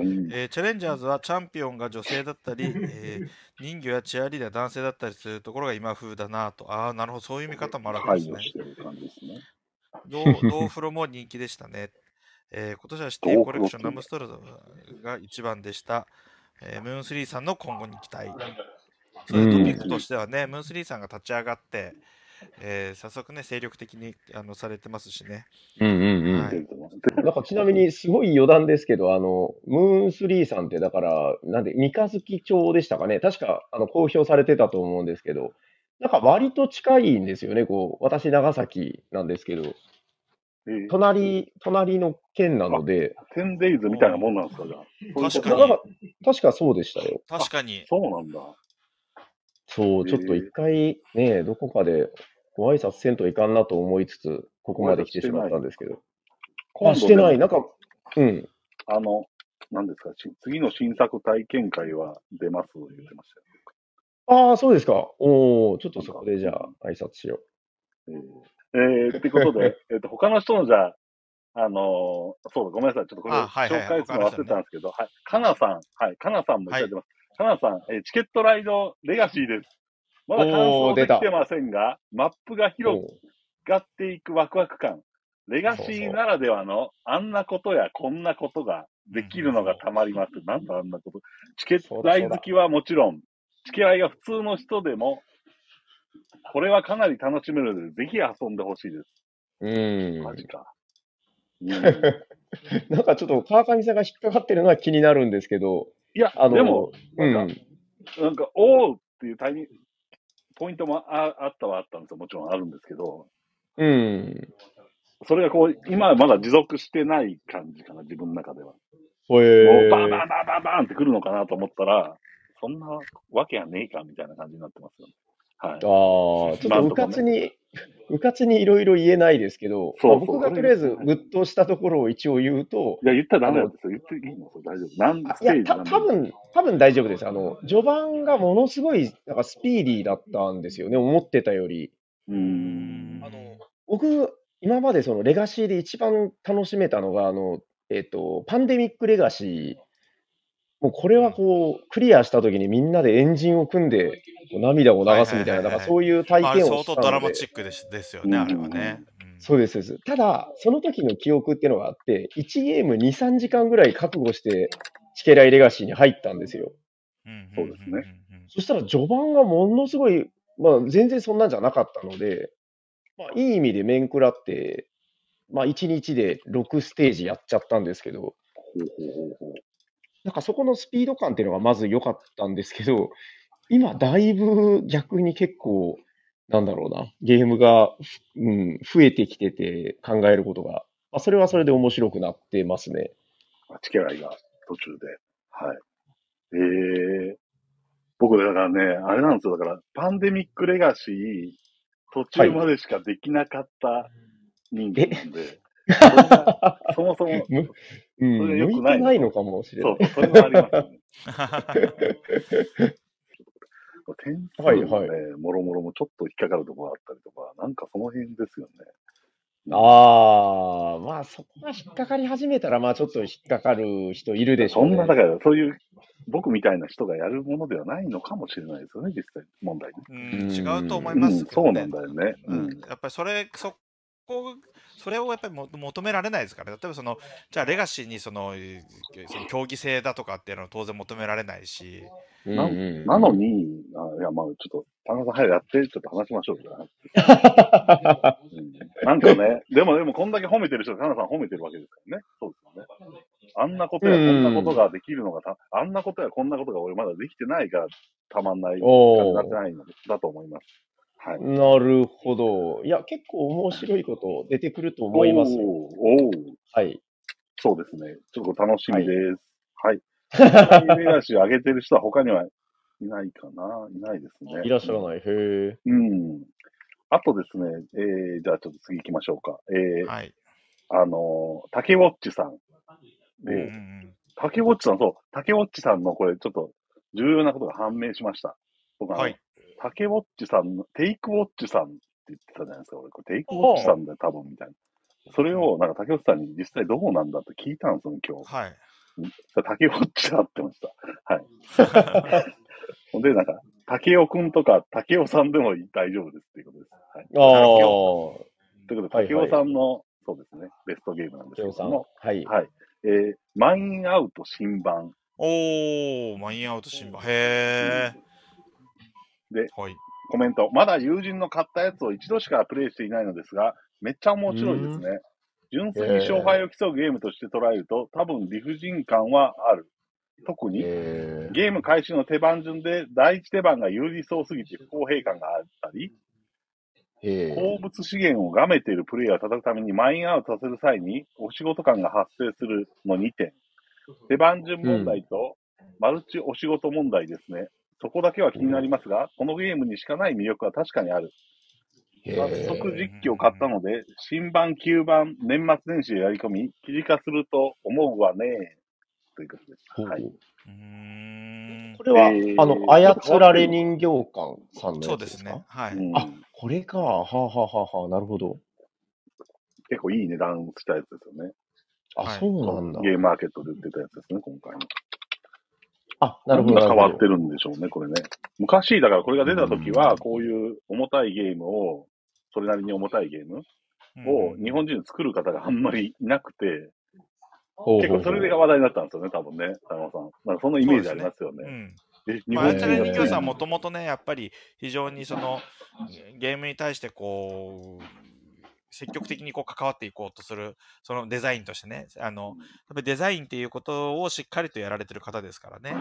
4人えーチャレンジャーズはチャンピオンが女性だったり、えー人魚やチアリーダー男性だったりするところが今風だなと。ああ、なるほど、そういう見方もあるわけですね。配慮してる感じですね。ドードーフロも人気でしたね。えー今年はシティコレクションナムストルが一番でした。えームーンスリーさんの今後に期待。そういうトピックとしてはね、ムーンスリーさんが立ち上がって、えー早速ね、精力的にあのされてますしね。うんうんうん。なんかちなみにすごい余談ですけど、あの、ムーン3さんってだから、なんで、三日月町でしたかね。確か、あの、公表されてたと思うんですけど、なんか割と近いんですよね。こう、私、長崎なんですけど、えー、隣、隣の県なので、10days みたいなもんなんですか、じゃあ。確かに確かそうでしたよ。確かに。そうなんだ。そう、ちょっと一回ね、どこかでご挨拶せんといかんなと思いつつ、ここまで来てしまったんですけど。あ、してない。なんか、うん。あの、何ですか、し次の新作体験会は出ます？言ってましたよ。ああ、そうですか。おお、ちょっとそこでじゃあ、挨拶しよえー、えー、ってことで、えっと、他の人のじゃあ、あのーそうだ、ごめんなさい。ちょっとこれ、紹介するの忘れてたんですけど、はい。かなさん、はい。かなさんもいただいてます。かなさん、えーチケットライドレガシーです。まだ感想できてませんが、マップがう。広がっていくワクワク感。レガシーならではの、あんなことやこんなことができるのがたまります。なんだあんなこと。チケットライ好きはもちろん、チケライが普通の人でも、これはかなり楽しめるので、ぜひ遊んでほしいです。うん。マジか。うんなんかちょっと川上さんが引っかかってるのは気になるんですけど、いや、あの、でも、うなんか、ん。なんか、おーっていうタイミング、ポイントもああったはあったんですよ。もちろんあるんですけど、うん。それがこう、今はまだ持続してない感じかな、自分の中では。ほもえうバンバンバンバンバンって来るのかなと思ったら、そんなわけやねえかみたいな感じになってますよね。はい。ああ、ちょっとうかつに、うかつにいろいろ言えないですけど、そうそうまあ僕がとりあえずグッとしたところを一応言うと、いや、言ったらダメなんですよ。言っていいの大丈夫。何あいや、たステージなん多分多分大丈夫です。あの、序盤がものすごい、なんかスピーディーだったんですよね、思ってたより。うーん。あの、僕、今までそのレガシーで一番楽しめたのが、あの、えっと、パンデミックレガシー。もうこれはこう、クリアした時にみんなでエンジンを組んで、涙を流すみたいな、からそういう体験をした相当ドラマチックですですよね、あれはね。うんそうです。ただ、その時の記憶っていうのがあって、1ゲーム2、3時間ぐらい覚悟して、チケライレガシーに入ったんですよ。うんそうですね。そしたら序盤がものすごい、まあ全然そんなんじゃなかったので、まあいい意味で面食らって、まあ1日で6ステージやっちゃったんですけど。なんかそこのスピード感っていうのがまず良かったんですけど、今だいぶ逆に結構、なんだろうな、ゲームが、うん、増えてきてて考えることが、まあ、それはそれで面白くなってますね。あチケライが途中で。はい。ええ僕だからね、あれなんですよ。だから、パンデミックレガシー、途中までしかできなかった人間なんで、それがそもそも、むうん、それくないてないのかもしれない。そうそれはありますよね。点 数はいもね、はもろもろもちょっと引っかかるところがあったりとか、なんかその辺ですよね。ああ、まあそこが引っかかり始めたら、まあちょっと引っかかる人いるでしょうんね。そな、だから、そういう、僕みたいな人がやるものではないのかもしれないですよね、実際問題ね。うん、違うと思いますけどね。うんそうなんだよね。ううんん。やっぱりそれ、そこ、それをやっぱりも求められないですから、ね、例えばその、じゃあレガシーにその、えーその競技性だとかっていうのは当然求められないし、うんうん、なのに、あいや、まあ、ちょっと、田中さん早くやって、ちょっと話しましょうよ。うん なんかね、でもでもこんだけ褒めてる人が、田中さん褒めてるわけですからね。そうですよね。あんなことやこんなことができるのがた、あんなことやこんなことが俺まだできてないから、たまんない、おーなってないのだと思います。はい。なるほど。いや、結構面白いこと出てくると思いますよ。おーおーはい。そうですね。ちょっと楽しみです。はい。レガシーを上げてる人は他にはいないかないないですね。いらっしゃらない。へえ。うん。あとですね、えー、じゃあちょっと次行きましょうか。えー、はい。あのー、竹ウォッチさん。うんうんうで、ん竹ウォッチさん、そう、竹ウォッチさんのこれちょっと重要なことが判明しました。僕あの、はい竹ウォッチさんの、テイクウォッチさんって言ってたじゃないですか。俺、これテイクウォッチさんだよ、多分、みたいな。それを、なんか竹ウォッチさんに実際どうなんだって聞いたんですよね、今日。はい。竹ウォッチだってました。はい。ほんで、なんか、竹雄くんとか竹雄さんでも大丈夫ですっていうことです。はい。ああ。ということで、はいはい竹雄さんの、そうですね、ベストゲームなんですけケオさん。ども、はい。はい。えー、マインアウト新版。おー、マインアウト新版。へー。で、はい。コメント。まだ友人の買ったやつを一度しかプレイしていないのですが、めっちゃ面白いですね。純粋に勝敗を競うゲームとして捉えると、多分理不尽感はある。特に、えーゲーム開始の手番順で第一手番が有利そうすぎて不公平感があったり、え鉱物資源をがめているプレイヤーを叩くためにマインアウトさせる際にお仕事感が発生するの2点。手番順問題とマルチお仕事問題ですね。そこだけは気になりますが、このゲームにしかない魅力は確かにある。ー早速実機を買ったので、新版、旧版、年末年始でやり込み、記事化すると思うわね。ということです。はい。こ。れは、えーあの、操られ人形館さんのそやつですか？うですね。はい。うんあ、これか。はあ、はあはあはあ、なるほど。結構いい値段したやつですよね。あ、はいそうなんだ。ゲームマーケットで売ってたやつですね、今回の。あ、なるほど。何がなるほど変わってるんでしょうね、これね。昔、だからこれが出た時は、こういう重たいゲームを、それなりに重たいゲームを日本人で作る方があんまりいなくて、結構それが話題になったんですよね、多分ね、田中さん。なんかそんなイメージありますよね。うん。まあ、アンチャレ本人が人形さんはも作ともとね、やっぱり非常にそのゲームに対してこう、積極的にこう関わっていこうとする、そのデザインとしてね、あの、やっぱりデザインっていうことをしっかりとやられてる方ですからね。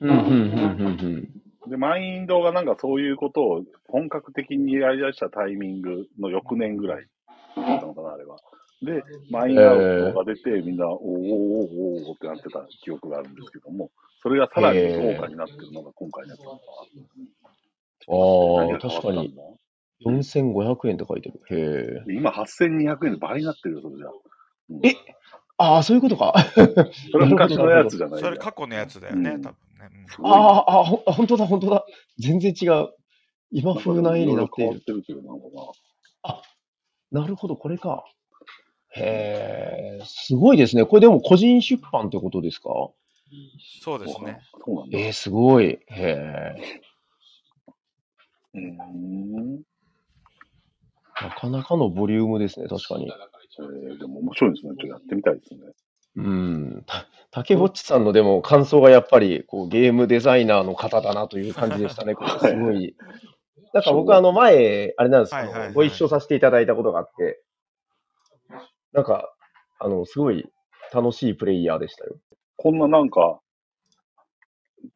うん、うん、うん、うんで、マインドがなんかそういうことを本格的にやり出したタイミングの翌年ぐらいだったのかな、あれは。で、マインアウトが出て、みんな、おーおーおーおーってなってた記憶があるんですけども、それがさらに豪華になってるのが今回のやつなのかな。ああ、確かに。4500円って書いてる。へ今8200円で倍になってるよ、それじゃあ。うんえああ、そういうことか。それは昔のやつじゃないそれ過去のやつだよね、うん多分ね。うんああ、あほあ、本当だ、本当だ。全然違う。今風な絵になっている。てなんかな。なるほど、これか。へえ、すごいですね。これでも個人出版ってことですか？そうですね。そうなんだ。えー、すごい。へえ。うーん。なかなかのボリュームですね、確かに。えー、でも面白いですね。ちょっとやってみたいですね。うん。た竹ぼっちさんのでも感想がやっぱりこうゲームデザイナーの方だなという感じでしたね。これすごい。なんか僕あの前、あれなんですけど、はいはいはいご一緒させていただいたことがあって、なんか、あの、すごい楽しいプレイヤーでしたよ。こんななんか、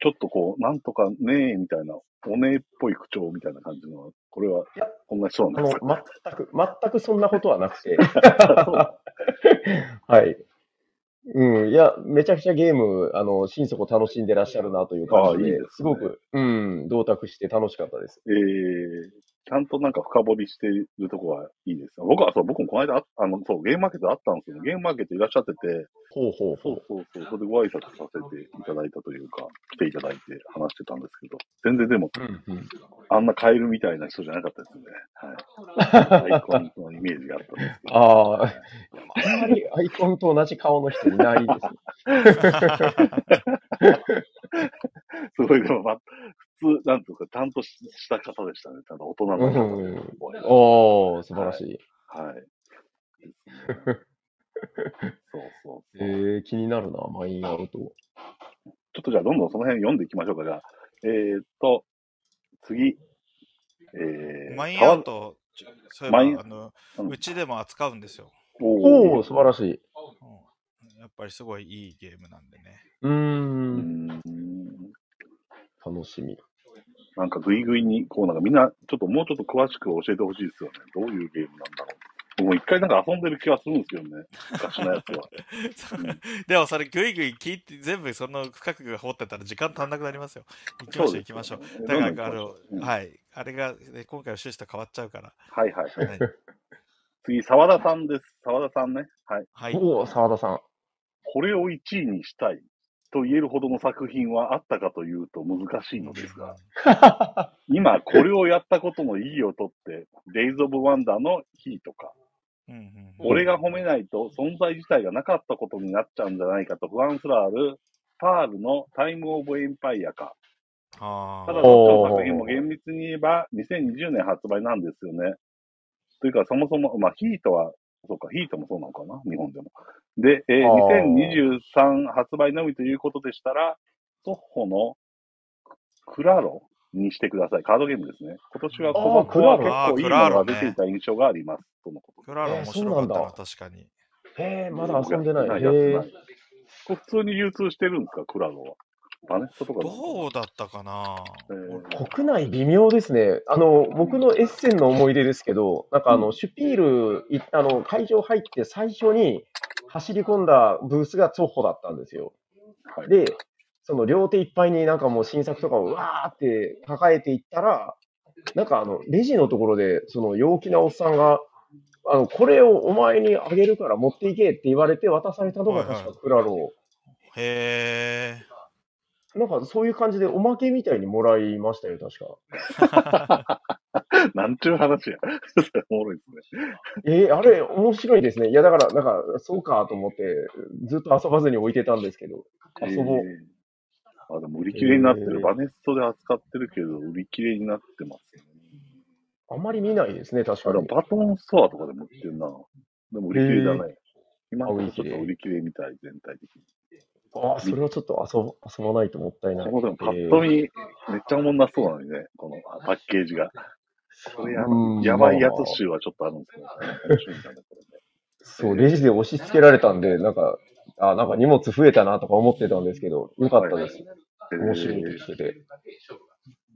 ちょっとこう、なんとかねえみたいな、おねえっぽい口調みたいな感じの、これは、こんな人なんですか、全く、全くそんなことはなくて。はい。うん、いや、めちゃくちゃゲーム、あの、心底楽しんでらっしゃるなという感じで、あいいですねすごく、うん、同卓して楽しかったです。えー、ちゃんとなんか深掘りしてるとこはいいですよ。僕は、そう、僕もこの間あ、あの、そう、ゲームマーケットあったんですよ。ゲームマーケットいらっしゃってて、ほうほうほそうそうそう、それでご挨拶させていただいたというか、来ていただいて話してたんですけど、全然でも、う。うんうん、あんなカエルみたいな人じゃなかったですね。はい。アイコンのイメージがあったんですけど。ああ、あんまりアイコンと同じ顔の人いないですね。すごい、でも、ま、なんていうか、ちゃんとした方でしたね。ちゃんと大人の方うんで。おー、素晴らしい。はい。ですねそうそうえそう。ー、気になるな、マインアウト。ちょっとじゃあ、どんどんその辺読んでいきましょうか。じゃあ、えー、っと、次。えー、マインアウト、そういマインえばあの、うちでも扱うんですよ、おー、素晴らしい。うん。やっぱりすごいいいゲームなんでね。うん。楽しみ。なんかぐいぐいに、こうなんかみんな、ちょっともうちょっと詳しく教えてほしいですよね。どういうゲームなんだろう。僕も一回なんか遊んでる気がするんですけどね。昔のやつは。でもそれぐいぐい聞いて全部その深く掘ってたら時間足んなくなりますよ。行きましょう行きましょう。うだからあのう、うんはい。あれが、ね、今回の趣旨と変わっちゃうから。はいはいはい。はい。次、沢田さんです。沢田さんね。はい。はい、おー、沢田さん。これを1位にしたいと言えるほどの作品はあったかというと難しいのですが、今これをやったことの意義をとって、デイズ・オブ・ワンダーのヒーとか、うんうんうん俺が褒めないと存在自体がなかったことになっちゃうんじゃないかと不安すらある、パールのタイム・オブ・エンパイアか。あただ、ーどっちの作品も厳密に言えば2020年発売なんですよね。というか、そもそも、まあ、ヒートは、そうか、ヒートもそうなのかな日本でも。で、えーあー2023発売のみということでしたら、ソッホのクラロにしてください。カードゲームですね。今年は小箱は結構いいものが出ていた印象があります。とのことクラロ面白かったな、えーそうなんだ確かに。へえ、まだ遊んでない。ない。これ普通に流通してるんですか、クラロは？バネットとかどうだったかな、えー国内微妙ですね。あの、僕のエッセンの思い出ですけど、なんかあの、うんシュピールい、あの、会場入って最初に走り込んだブースがツォッホだったんですよ。はい、で、その両手いっぱいになんかもう新作とかをわーって抱えていったら、なんかあの、レジのところで、その陽気なおっさんが、あの、これをお前にあげるから持っていけって言われて渡されたのがはいはい確かクラロへえ。なんかそういう感じでおまけみたいにもらいましたよ、確か。なんちゅう話や。おもろいですね。えーあれ、面白いですね。いや、だから、なんか、そうかと思って、ずっと遊ばずに置いてたんですけど、遊ぼう。えーあ、でも売り切れになってる。えーバネストで扱ってるけど、売り切れになってますね。あんまり見ないですね、確かに。バトンストアとかでも売ってるな。でも売り切れだね。今のところちょっとあ売売り切れみたい、全体的に。ああ、それはちょっと遊ぼ遊ばないともったいない。このでもパッと見、めっちゃおもんなそうなのにね、このあパッケージが。これやうんやばいやつ集はちょっとあるんですけど、ね。そう、レジで押し付けられたんで、なんか、あなんか荷物増えたなとか思ってたんですけど、よかったです。面白いとしてて。え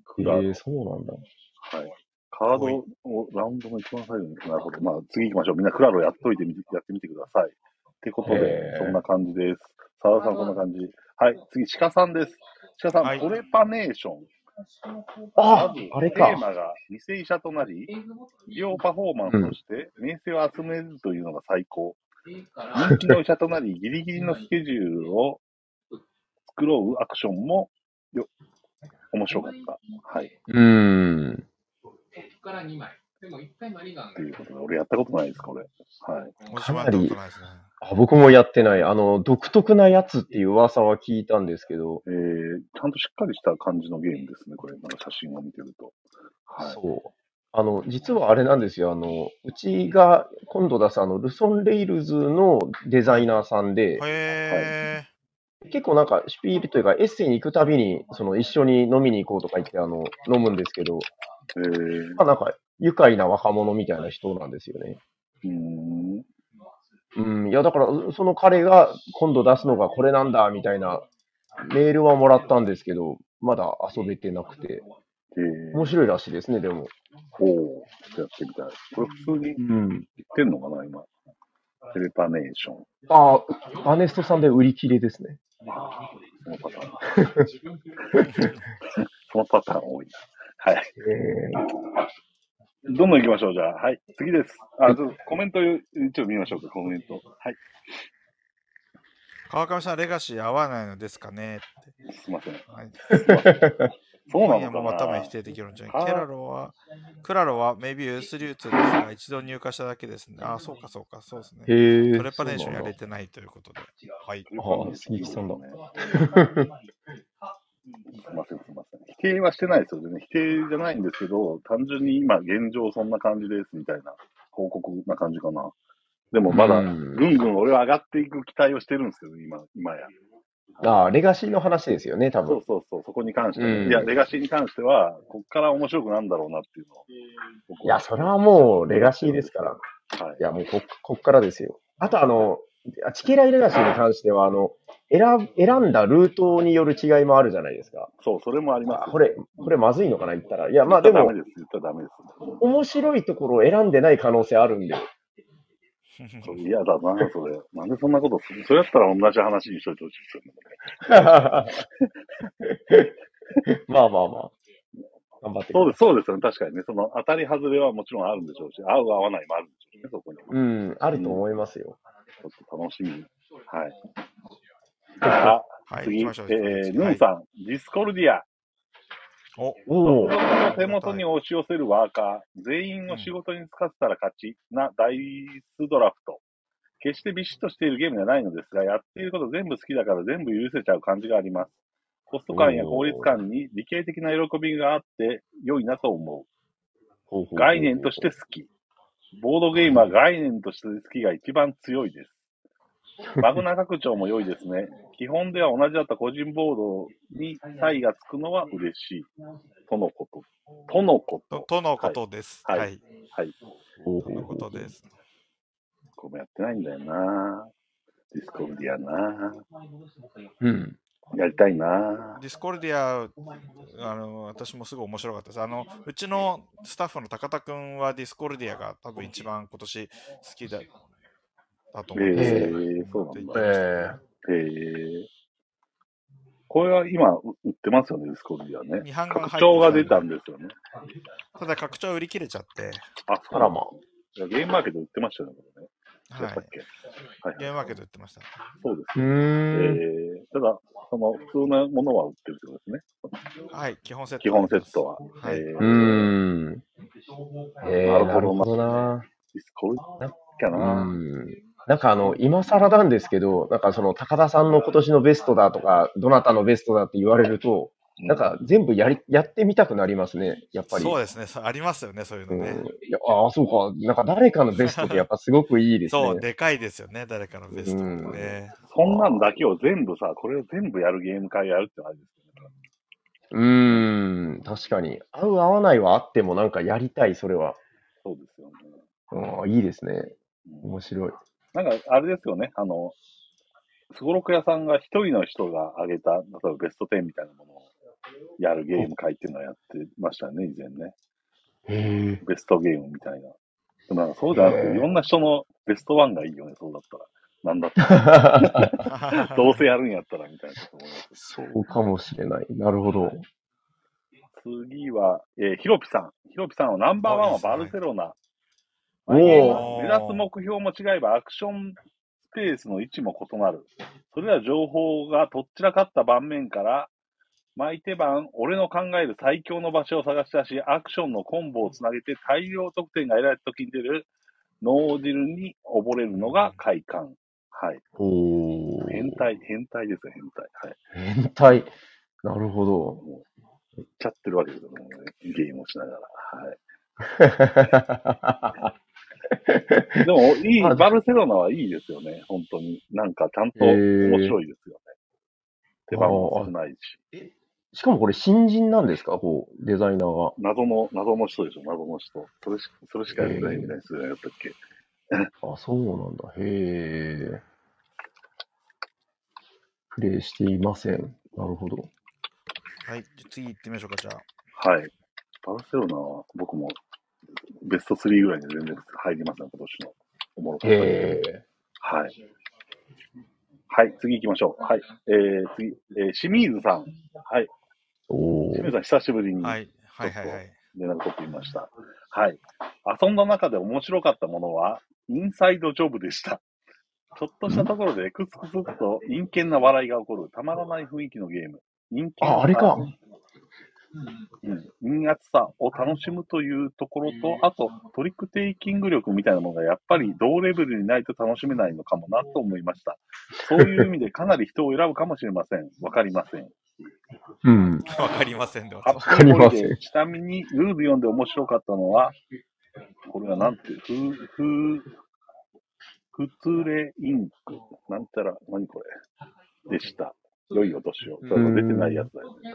クラー、そうなんだ。はい。カードをラウンドの一番最後に、なるほど。まあ、次行きましょう。みんなクラロやっといてみて、やってみてください。ってことでそんな感じです。沢田さん、こんな感じ。はい。次、鹿さんです。鹿さん、はいトレパネーション。ああれテーか。マが偽医者となり、両パフォーマンスとして、名声を集めるというのが最高。人気の医者となり、ギリギリのスケジュールを作ろうアクションも、よ、面白かった。はい。うーん。から2枚。でも1回マリガンということで、俺やったことないです、これ。はい。私もやったことないですね。あ僕もやってない。あの、独特なやつっていう噂は聞いたんですけど、えー、ちゃんとしっかりした感じのゲームですね、これ。なんか写真を見てると。はい。そう。あの、実はあれなんですよ。あの、うちが今度出すあの、ルソン・レイルズのデザイナーさんで、へえ。結構なんか、シュピールというか、エッセイに行くたびに、その、一緒に飲みに行こうとか言って、あの、飲むんですけど、えー、まあなんか、愉快な若者みたいな人なんですよね。うーん。うん、いや、だから、その彼が今度出すのがこれなんだ、みたいなメールはもらったんですけど、まだ遊べてなくて、えー、面白いらしいですね、でも。おおやってみたい。これ普通にうん。言ってんのかな、今。テレパネーション。ああ、アネストさんで売り切れですね。そのパターン。そのパターン多いな。はい。えどんどん行きましょう、じゃあ。はい。次です。あ、ちょっとコメント一応見ましょうか、コメント。はい。川上さん、レガシー合わないのですかねって。すいません。はい、そうな今夜ものかなまたも否定的論調に。はあケラロは、クラロはメビウス流通ですが、一度入荷しただけですね。あ、そうかそうか、そうですね。へえ。トレパネーションやれてないということで。はい。ああ杉木さんだすみません、すみません。否定はしてないですよね。否定じゃないんですけど、単純に今現状そんな感じですみたいな報告な感じかな。でもまだ、うんぐんぐん俺は上がっていく期待をしてるんですけど、今、今や。ああ、レガシーの話ですよね、多そう分。そうそう、そこに関しては、うんいや、レガシーに関しては、こっから面白くなんだろうなっていうのを。僕いや、それはもうレガシーですから。はいい。や、もうこ、こっからですよ。あと、あの、あチキライレガシーに関しては、あの、選選んだルートによる違いもあるじゃないですか。そう、それもありますこれ、これまずいのかな、言ったら。いや、まあでも言ったらダメ、です。言ったらダメです。面白いところを選んでない可能性あるんで。嫌だな、それ。なんでそんなことするそれやったら同じ話にしといてほしいですよね。まあまあまあ。頑張ってそうです、そうですよね。確かにね。その当たり外れはもちろんあるんでしょうし、合う合わないもあるんでしょうね、そこに。うん、あると思いますよ。ちょっと楽しみ。はい。あ、はい、次。えー、ヌンさん、ディスコルディア。お、お手元に押し寄せるワーカー、全員を仕事に就かせたら勝ちなダイスドラフト。決してビシッとしているゲームではないのですが、やっていること全部好きだから全部許せちゃう感じがあります。コスト感や効率感に理系的な喜びがあって良いなと思う。概念として好き。ボードゲームは概念として好きが一番強いです。バグな拡張も良いですね。基本では同じだった個人ボードに差異がつくのは嬉しい。とのこと。とのこと。ととのことです。はいはい。はい。とのことです。これもやってないんだよなディスコルディアなうん。やりたいなディスコルディア、あの私もすごい面白かったです。あのうちのスタッフの高田君はディスコルディアが多分一番今年好きだだとえ思うんですよ。ー、そうなんだ。ええー、これは今売ってますよね、ディスコルディアね。拡張が出たんですよね。ただ拡張売り切れちゃって、あ、ー、そうなんだあらまあ。いやゲームマーケット売ってましたよね、これね。はい、やったっけ？はい。ゲームマーケット売ってました。そうです。うえーただ、その普通のものは売ってるってことですね。はい、基本セット。基本セットは。はいえーうーん。えー、なるほどななるほどな。ディスコルディアかうな。ん。なんかあの、今更なんですけど、なんかその高田さんの今年のベストだとか、どなたのベストだって言われると、なんか全部やり、やってみたくなりますね、やっぱり。そうですねそう、ありますよね、そういううんのね。いやああ、そうか。なんか誰かのベストってやっぱ すごくいいですそう、ね。でかいですよね、誰かのベストもね。そんなんだけを全部さ、これを全部やるゲーム会やるってのはあれですよね。うーん、確かに。合う合わないはあってもなんかやりたい、それは。そうですよね。うん、いいですね。うん面白い。なんか、あれですよね。あの、すごろく屋さんが一人の人が挙げた、例えばベスト10みたいなものをやるゲーム会っていうのをやってましたよね、以前ね。ベストゲームみたいな。でもなんかそうじゃなくて、いろんな人のベストワンがいいよね、そうだったら。なんだったら。どうせやるんやったらみたいなこと思います。そうかもしれない。なるほど。次は、えー、ヒロピさん。ヒロピさんはナンバーワンはバルセロナ。目指す目標も違えばアクションスペースの位置も異なる。それら情報がとっちらかった盤面から、毎手番、俺の考える最強の場所を探し出し、アクションのコンボをつなげて大量得点が得られた時に出る脳汁に溺れるのが快感。はい。おー変態、変態ですよ、変態。はい。変態。なるほど。もう、めっちゃってるわけですよ、ね、ゲームをしながら。はい。でも、いい、まあバルセロナはいいですよね、本当に。なんか、ちゃんと面白いですよね。手番も少ないし。しかもこれ新人なんですか？こう、デザイナーが。謎の、謎の人でしょ、謎の人。それしそれしかやってないみたいにするんやったっけ。あ、そうなんだ。へえ。プレイしていません。なるほど。はい、じゃあ次行ってみましょうか、じゃあ。はい。バルセロナは僕もベスト3ぐらいに全然入りますね、今年の。おもろかった。はい。はい、次行きましょう。はい。えー、次、えー、清水さん。はい。お清水さん、久しぶりにはい、はい、はい、はい。連絡取ってみました。はい。遊んだ中で面白かったものは、インサイドジョブでした。ちょっとしたところでクスクスっと陰険な笑いが起こる、たまらない雰囲気のゲーム。陰険あ、あれか。うん、陰圧さを楽しむというところと、あとトリックテイキング力みたいなものがやっぱり同レベルにないと楽しめないのかもなと思いました。そういう意味でかなり人を選ぶかもしれません。わかりません。うん。わかりませんで、発かりませんちなみにルール読んで面白かったのは、これはなんていう、ふ、ふ、ふつれインク。なんたら、何これ。でした。良いお年を。そう出てないやつだよね。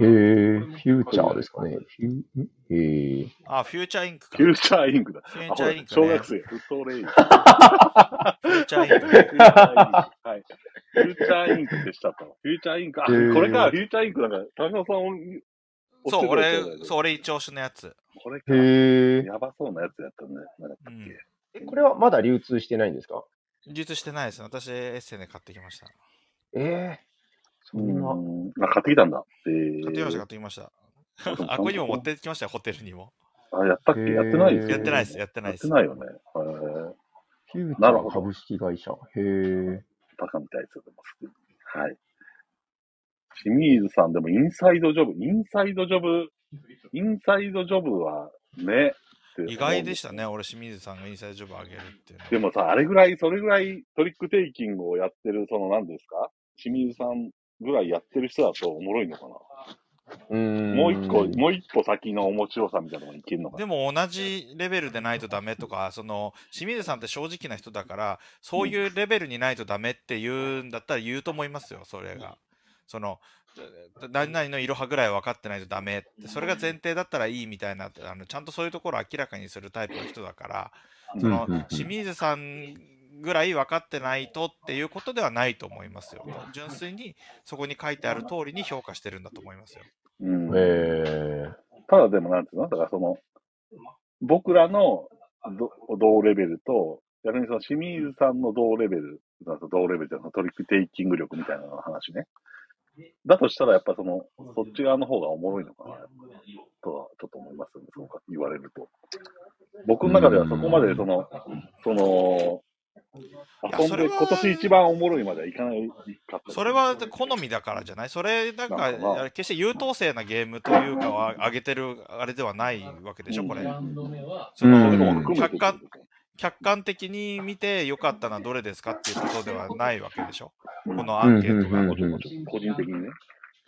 へえ、フューチャーですかね。フュー、んへえ。あ、フューチャーインクか。フューチャーインクだ。フューチャーインク、ね。小学生、フットレインク。フューチャーインクね。フューチャーインク。はい。フューチャーインクでしたと。フューチャーインク。あ、これか、フューチャーインクなんか、田中さんを、そう、押俺そう、俺一押しのやつ。これか。へえ。やばそうなやつやったね。なんだったっうんこれはまだ流通してないんですか？流通してないです。私、エッセンで買ってきました。ええそんな。うん。あ、買ってきたんだ。えー、買ってきました、買ってきました。あ、ここにも持ってきましたよ、ホテルにも。あ、やったっけ？やってないですやってないです、やってないやです。ってないよね。えー、なるほど株式会社。へえ。バカみたいですよ、はい。清水さんでもインサイドジョブ、インサイドジョブ、インサイドジョブはね、意外でしたね、俺、清水さんがインサイドジョブを上げるって。でもさ、あれぐらい、それぐらいトリックテイキングをやってる、その何ですか？清水さんぐらいやってる人だとおもろいのかな、うーん。もう一個、もう一歩先の面白さみたいなのがいけるのかなでも同じレベルでないとダメとか、その清水さんって正直な人だから、そういうレベルにないとダメって言うんだったら言うと思いますよ、それが。その何々のいろはぐらい分かってないとダメって、それが前提だったらいいみたいな、あのちゃんとそういうところを明らかにするタイプの人だから、その清水さんぐらい分かってないとっていうことではないと思いますよ。純粋にそこに書いてある通りに評価してるんだと思いますよ。うん。えただでもなんていうのだからその、僕らのど同レベルと、逆にその清水さんの同レベル、同レベルのはトリックテイキング力みたいなの話ね。だとしたらやっぱその、そっち側の方がおもろいのかな、とはちょっと思いますよね、そうか言われると。僕の中ではそこまでその、その、遊んでそれは今年一番おもろいまではいかないかった。それは好みだからじゃない？それなんか決して優等生なゲームというかは上げてるあれではないわけでしょ？これ。うんその客観客観的に見て良かったのはどれですか？っていうことではないわけでしょ？このアンケートが。個人的にね。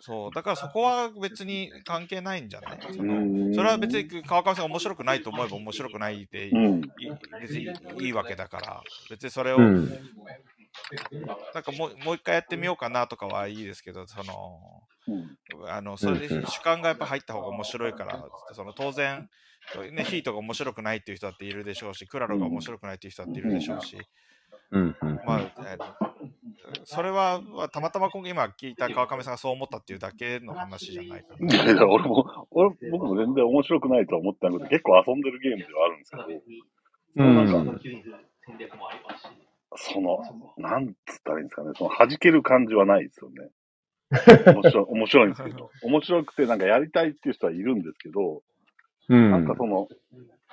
そうだからそこは別に関係ないんじゃない？そのうん。それは別に川上さんが面白くないと思えば面白くないでいい,、うん。別にいいわけだから。別にそれを、うん。なんかもうもう一回やってみようかなとかはいいですけどそのうん。あのそれで主観がやっぱ入った方が面白いから、その当然、ね、ヒートが面白くないっていう人だっているでしょうし、クラロが面白くないっていう人だっているでしょうし、うん。うん。まあ、えーそれはまあたまたま今今聞いた川上さんがそう思ったっていうだけの話じゃないかな。い やいや、俺も、俺、僕も全然面白くないとは思ってなくて、結構遊んでるゲームではあるんですけど、うん。なんか、その、なんつったらいいんですかね、その弾ける感じはないですよね。面白い、面白いんですけど、面白くてなんかやりたいっていう人はいるんですけど、うん。なんかその、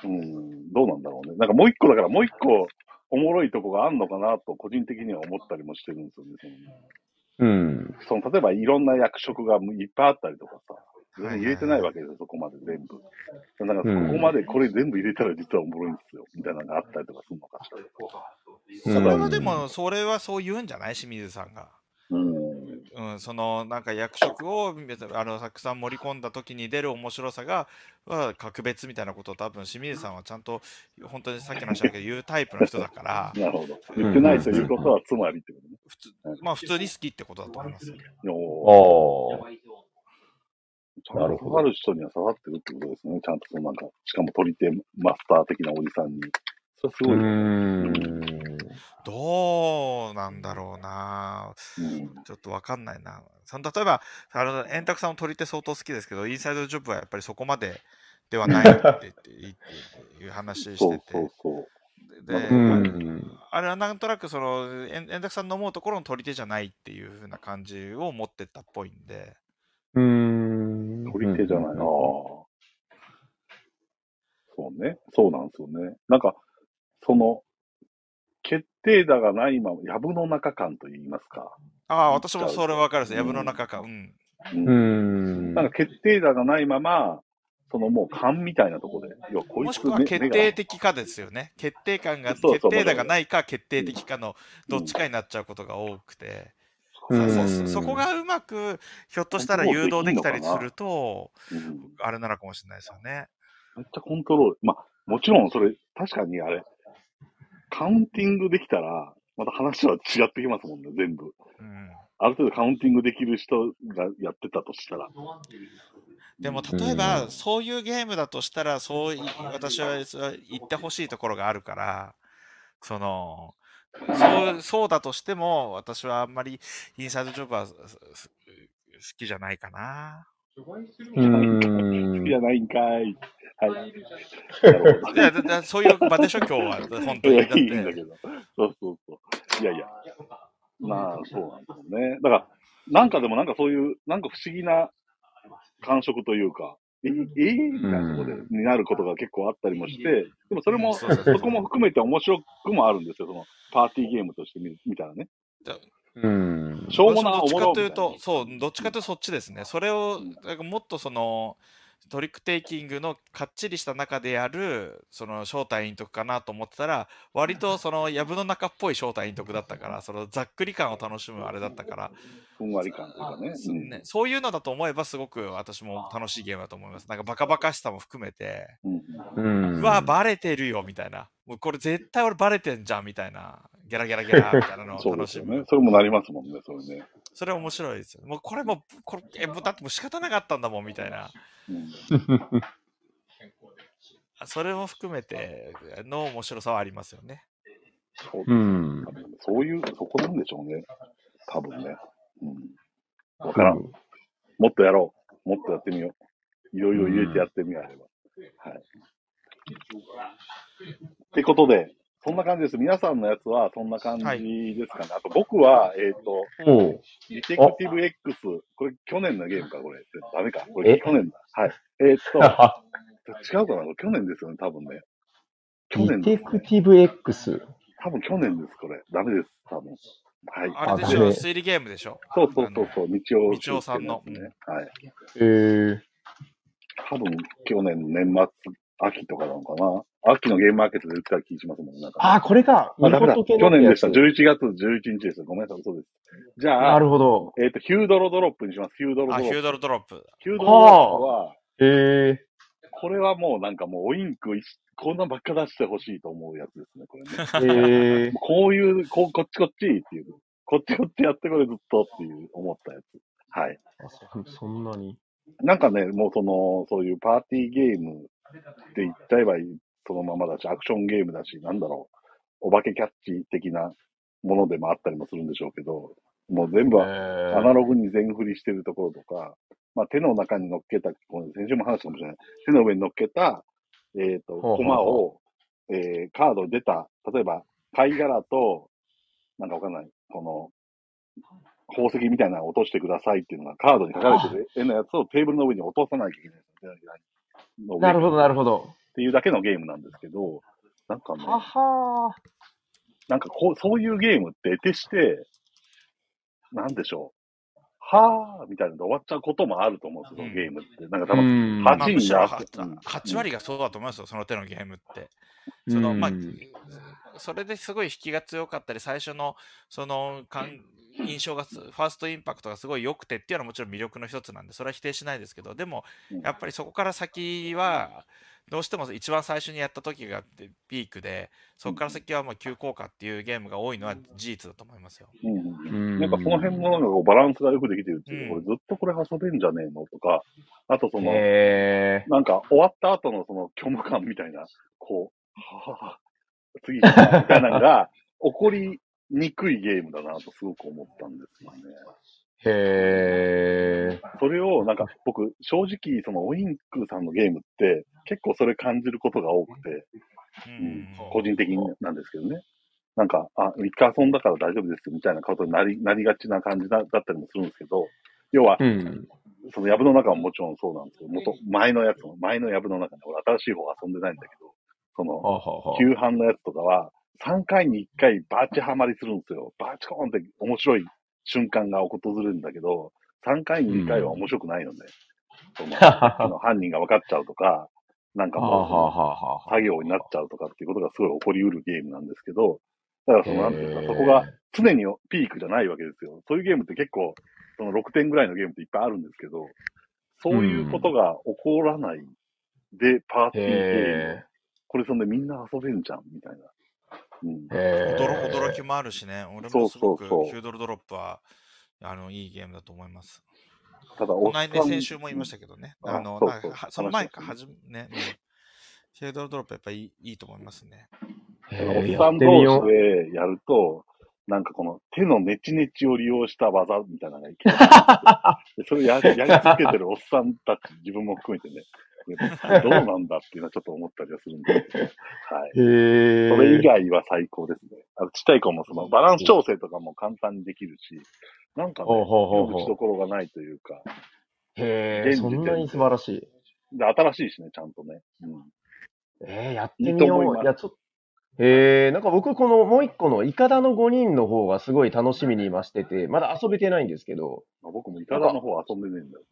うん、どうなんだろうね。なんかもう一個だからもう一個おもろいとこがあんのかなと個人的には思ったりもしてるんですよね。うん。そのその例えばいろんな役職がいっぱいあったりとかさ、全然入れてないわけ。けですよ、そこまで全部。なんかそこまでこれ全部入れたら実はおもろいんですよ、みたいなのがあったりとかするのかしら。うんそれはでも、それはそう言うんじゃない？清水さんが。うん。うん、そのなんか役職をあのたくさん盛り込んだ時に出る面白さがは格別みたいなことを多分清水さんはちゃんと本当にさっきの話だけど言うタイプの人だからなるほど。言ってないということはつまりってことね。普通まあ普通に好きってことだと思いますよ。おーああ。ちゃんと刺さる人には刺さってるってことですね。ちゃんとそのなんか、しかも取り手マスター的なおじさんにうそれすごいですね。ーん。どうなんだろうな。うん。ちょっとわかんないな。その例えば、あの、円卓さんも取り手相当好きですけど、インサイドジョブはやっぱりそこまでではないって言っていいっていう話してて。そうそうそう。で、ううんん。あれはなんとなくその、円円卓さんの思うところの取り手じゃないっていう風な感じを持ってったっぽいんで、うーん。取り手じゃないな。そうね。そうなんですよね。なんか、その、決定打がないまま、藪の中感と言いますか。ああ、私もそれわかるです。うん藪の中か。うん。うん。なんか決定打がないまま、そのもう勘みたいなところで、要はこいつもしくはね決定的かですよね。決定感が、決定打がないか決定的かのうんどっちかになっちゃうことが多くて、うんそこがうまく、ひょっとしたら誘導できたりすると、うんあれなのかもしれないですよね。めっちゃコントロール。まあ、もちろんそれ、確かにあれ、カウンティングできたら、また話は違ってきますもんね、全部。うん、ある程度カウンティングできる人がやってたとしたら。でもうん例えば、そういうゲームだとしたら、そうい私はそれは言ってほしいところがあるから、その、そうそうだとしても、私はあんまりインサイドジョブはすす好きじゃないかな。うーん。いや、ないんかい。はい。いや、だだそういう場でしょ、今日は。本当いに。や、だって、いいんだけど。そうそうそう。いやいや。まあ、そうなんですよね。だから、なんかでもなんかそういう、なんか不思議な感触というか、え、えー、みたいなところで、になることが結構あったりもして、でもそれも、そこも含めて面白くもあるんですよ、その、パーティーゲームとして見見たらね。うん。しょうもな、どっちかというと、そう、どっちかというとそっちですね。それをうん、なんかもっとその、トリックテイキングのかっちりした中でやる、その正体陰徳かなと思ってたら、割とその、藪の中っぽい正体陰徳だったから、そのざっくり感を楽しむあれだったから、ふんわり感というかね。そうんねそういうのだと思えば、すごく私も楽しいゲームだと思います。なんかバカバカしさも含めて、うんうわ、バレてるよみたいな、もうこれ絶対俺バレてんじゃんみたいな、ギャラギャラギャラみたいなのを そうで楽しむすよね。。それもなりますもんね、それね。それ面白いですよ。もうこれも、これえもうだってもう仕方なかったんだもんみたいな。それも含めての面白さはありますよね。そううん。そういう、そこなんでしょうね。多分ね。うん。わからん。もっとやろう。もっとやってみよう。いろいろ入れてやってみようあれば。はい。ってことで、そんな感じです。皆さんのやつはそんな感じですかね。あと僕は、えっ、と、おう。ディテクティブ X、これ去年のゲームか、これ。ダメか。これえ？去年だ。はい。えっ、と、違うかな？これ去年ですよね、多分ね。去ディテクティブ X？多分去年です、これ。ダメです、多分。はい。あれでしょ？推理ゲームでしょ？そうそうそうそう、道夫道夫さんの。はい。えー。多分、去年の年末、秋とかなのかな？秋のゲームマーケットで売ってた気がしますもんね。なんかねあ、これか。あ、ダメだ。みことけの去年でした。やつ11月11日です。ごめんなさい、そうです。じゃなあ、るほど。えっ、と、ヒュードロドロップにします。ヒュードロドロあ、ップ。ヒュードルドロップ。ヒュードロドロップは、えこれはもうなんかもうオインクこんなんばっか出してほしいと思うやつですね、これね。ー。えー。こういう、ここっちこっちっていう。こっちこっちやってこれずっとっていう思ったやつ。はい。あそそんなに。なんかね、もうその、そういうパーティーゲームって言っちゃえばいいそのままだし、アクションゲームだし、なんだろう、お化けキャッチ的なものでもあったりもするんでしょうけど、もう全部アナログに全振りしてるところとか、まあ手の中に乗っけた、この先週も話したかもしれない。手の上に乗っけた、えっ、と、ほうほうほうコマを、えー、カードに出た、例えば、貝殻と、なんかわかんない、この、宝石みたいなのを落としてくださいっていうのがカードに書かれてる絵のやつをテーブルの上に落とさなきゃいけない。の上なるほど、なるほど。っていうだけのゲームなんですけど、なんかね、ははなんかこう、そういうゲームって得てして、なんでしょう。はぁーみたいなので終わっちゃうこともあると思うんですよ、うんゲームって。なんか多う分、ん。はまあ、むしろなはうん8割がそうだと思いますよ、その手のゲームって。その、まあうん、それですごい引きが強かったり、最初の、その、感印象がす、ファーストインパクトがすごい良くてっていうのはもちろん魅力の一つなんで、それは否定しないですけど、でもうん、やっぱりそこから先は、どうしても一番最初にやった時がピークで、そこから先はもう急降下っていうゲームが多いのは事実だと思いますよ。うん。なんかその辺もなんかこうバランスがよくできてるっていう、うん。俺ずっとこれ遊べんじゃねえのとか、あとその、へなんか終わった後のその虚無感みたいな、こう、はぁ、次みたいなのが、起こりにくいゲームだなとすごく思ったんですよね。へえ。それを、なんか僕、正直、そのウィンクさんのゲームって、結構それ感じることが多くて、ううんん個人的になんですけどね。なんか、あ、3日遊んだから大丈夫ですみたいなことになりなりがちな感じだだったりもするんですけど、要は、うん。その藪の中ももちろんそうなんですけど、元、前のやつも、前の藪の中で、俺新しい方遊んでないんだけど、その、旧版のやつとかは、3回に1回バーチハマりするんですよ。バーチコーンって面白い瞬間が訪れるんだけど、3回に1回は面白くないので、その、あの犯人が分かっちゃうとか、なんかもう。作業になっちゃうとかっていうことがすごい起こりうるゲームなんですけど、だからその、なんていうか、そこが常にピークじゃないわけですよ。そういうゲームって結構、その6点ぐらいのゲームっていっぱいあるんですけど、そういうことが起こらないで、パーティーゲーム、へこれそんでみんな遊べんじゃん、みたいな。うん。驚驚きもあるしね、俺そうもすごくそうそうヒュードルドロップはあのいいゲームだと思います。ただ、この間、先週も言いましたけどね、うんあのあその前か、話はじね、うんヒュードルドロップやっぱりいいいいと思いますね。へおっさん同。士でやると、なんかこの手のネチネチを利用した技みたいなのがいけるでそれをややり続けてるおっさんたち、自分も含めてね、どうなんだっていうのはちょっと思ったりはするんですけど、はい。それ以外は最高ですね。あのちっちゃい子もそのバランス調整とかも簡単にできるし、なんかね、打ちどころがないというか、へえ、そんなに素晴らしい。で新しいしね、ちゃんとね。うん。えー、やっていいみよ。うますいや、ちょっと、えー、なんか僕、このもう一個のイカダの5人の方がすごい楽しみに今してて、まだ遊べてないんですけど、まあ、僕もイカダの方遊んでねえんだよ。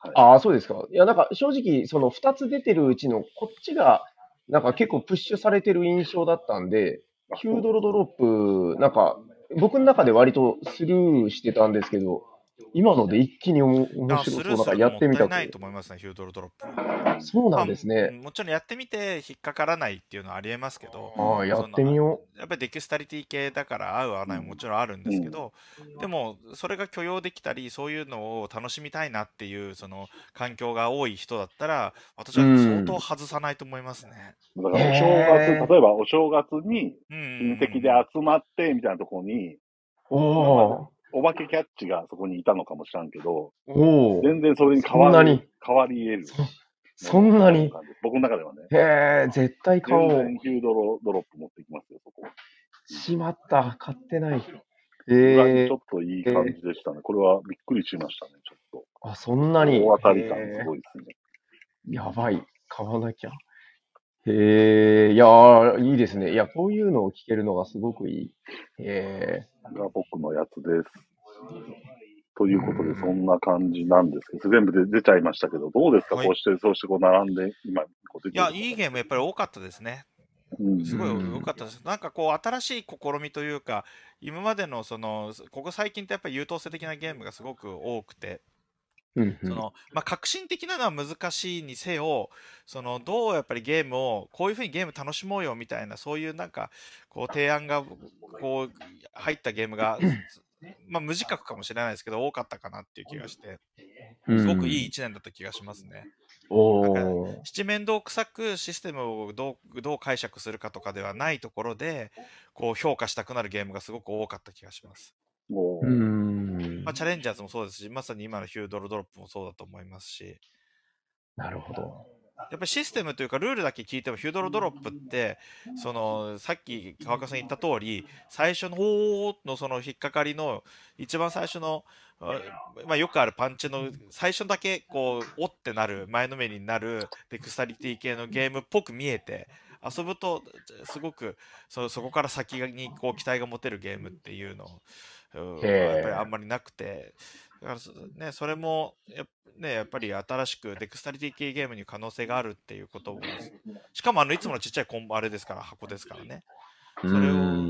はい、ああ、そうですか。いや、なんか正直、その2つ出てるうちのこっちが、なんか結構プッシュされてる印象だったんで、あヒュードロドロップ、なんか、僕の中で割とスルーしてたんですけど、今ので一気におも面白そう、なんかルーするのやってみたもったいないくと思いますね、ヒュードルドロップ。そうなんですね。んもちろんやってみて引っかからないっていうのはありえますけど、ああ、やってみよやっぱりデキスタリティ系だから合う合わないももちろんあるんですけど、でもそれが許容できたりそういうのを楽しみたいなっていうその環境が多い人だったら私は相当外さないと思いますね。だからお正月、例えばお正月にうん親戚で集まってみたいなところに、う。おお化けキャッチがそこにいたのかもしらんけど、ーおー全然それに変わり変わり得る。そんなに？僕の中ではね。へえ、絶対買おう。全然ドロドロップ持ってきますよ、そこ。しまった。買ってない。ええちょっといい感じでしたね。これはびっくりしましたね、ちょっあ、そんなと。に？大当たり感へすごいですね。えやばい。買わなきゃ。へえ、いやー、いいですね。いや、こういうのを聞けるのがすごくいい。へえ。が僕のやつです。ということで、そんな感じなんですけど、全部で出ちゃいましたけど、どうですか、はいこうして、そうしてこう並んで、今、こう出いや、てるいいゲームやっぱり多かったですね。うんすごいうん良かったです。なんかこう、新しい試みというか、今までのその、ここ最近ってやっぱり優等生的なゲームがすごく多くて、うんうんそのまあ、革新的なのは難しいにせよそのどうやっぱりゲームをこういうふうにゲーム楽しもうよみたいなそういうなんかこう提案がこう入ったゲームが、まあ、無自覚かもしれないですけど多かったかなっていう気がしてすごくいい1年だった気がしますね。お。七面倒くさくシステムをどうどう解釈するかとかではないところでこう評価したくなるゲームがすごく多かった気がします。もう、んまあ、チャレンジャーズもそうですしまさに今のヒュードルドロップもそうだと思いますし。なるほど。やっぱりシステムというかルールだけ聞いてもヒュードロドロップってそのさっき川上さん言った通り最初のおーのその引っかかりの一番最初のあまあ、よくあるパンチの最初だけこうおってなる前のめりになるデクスタリティ系のゲームっぽく見えて遊ぶとすごくそそこから先にこう期待が持てるゲームっていうのうん。やっぱりあんまりなくて。だからそ,、ね、それもや,、ね、やっぱり新しくデクスタリティ系ゲームに可能性があるっていうこともしかもあのいつものちっちゃいコンボあれですから箱ですからね。それを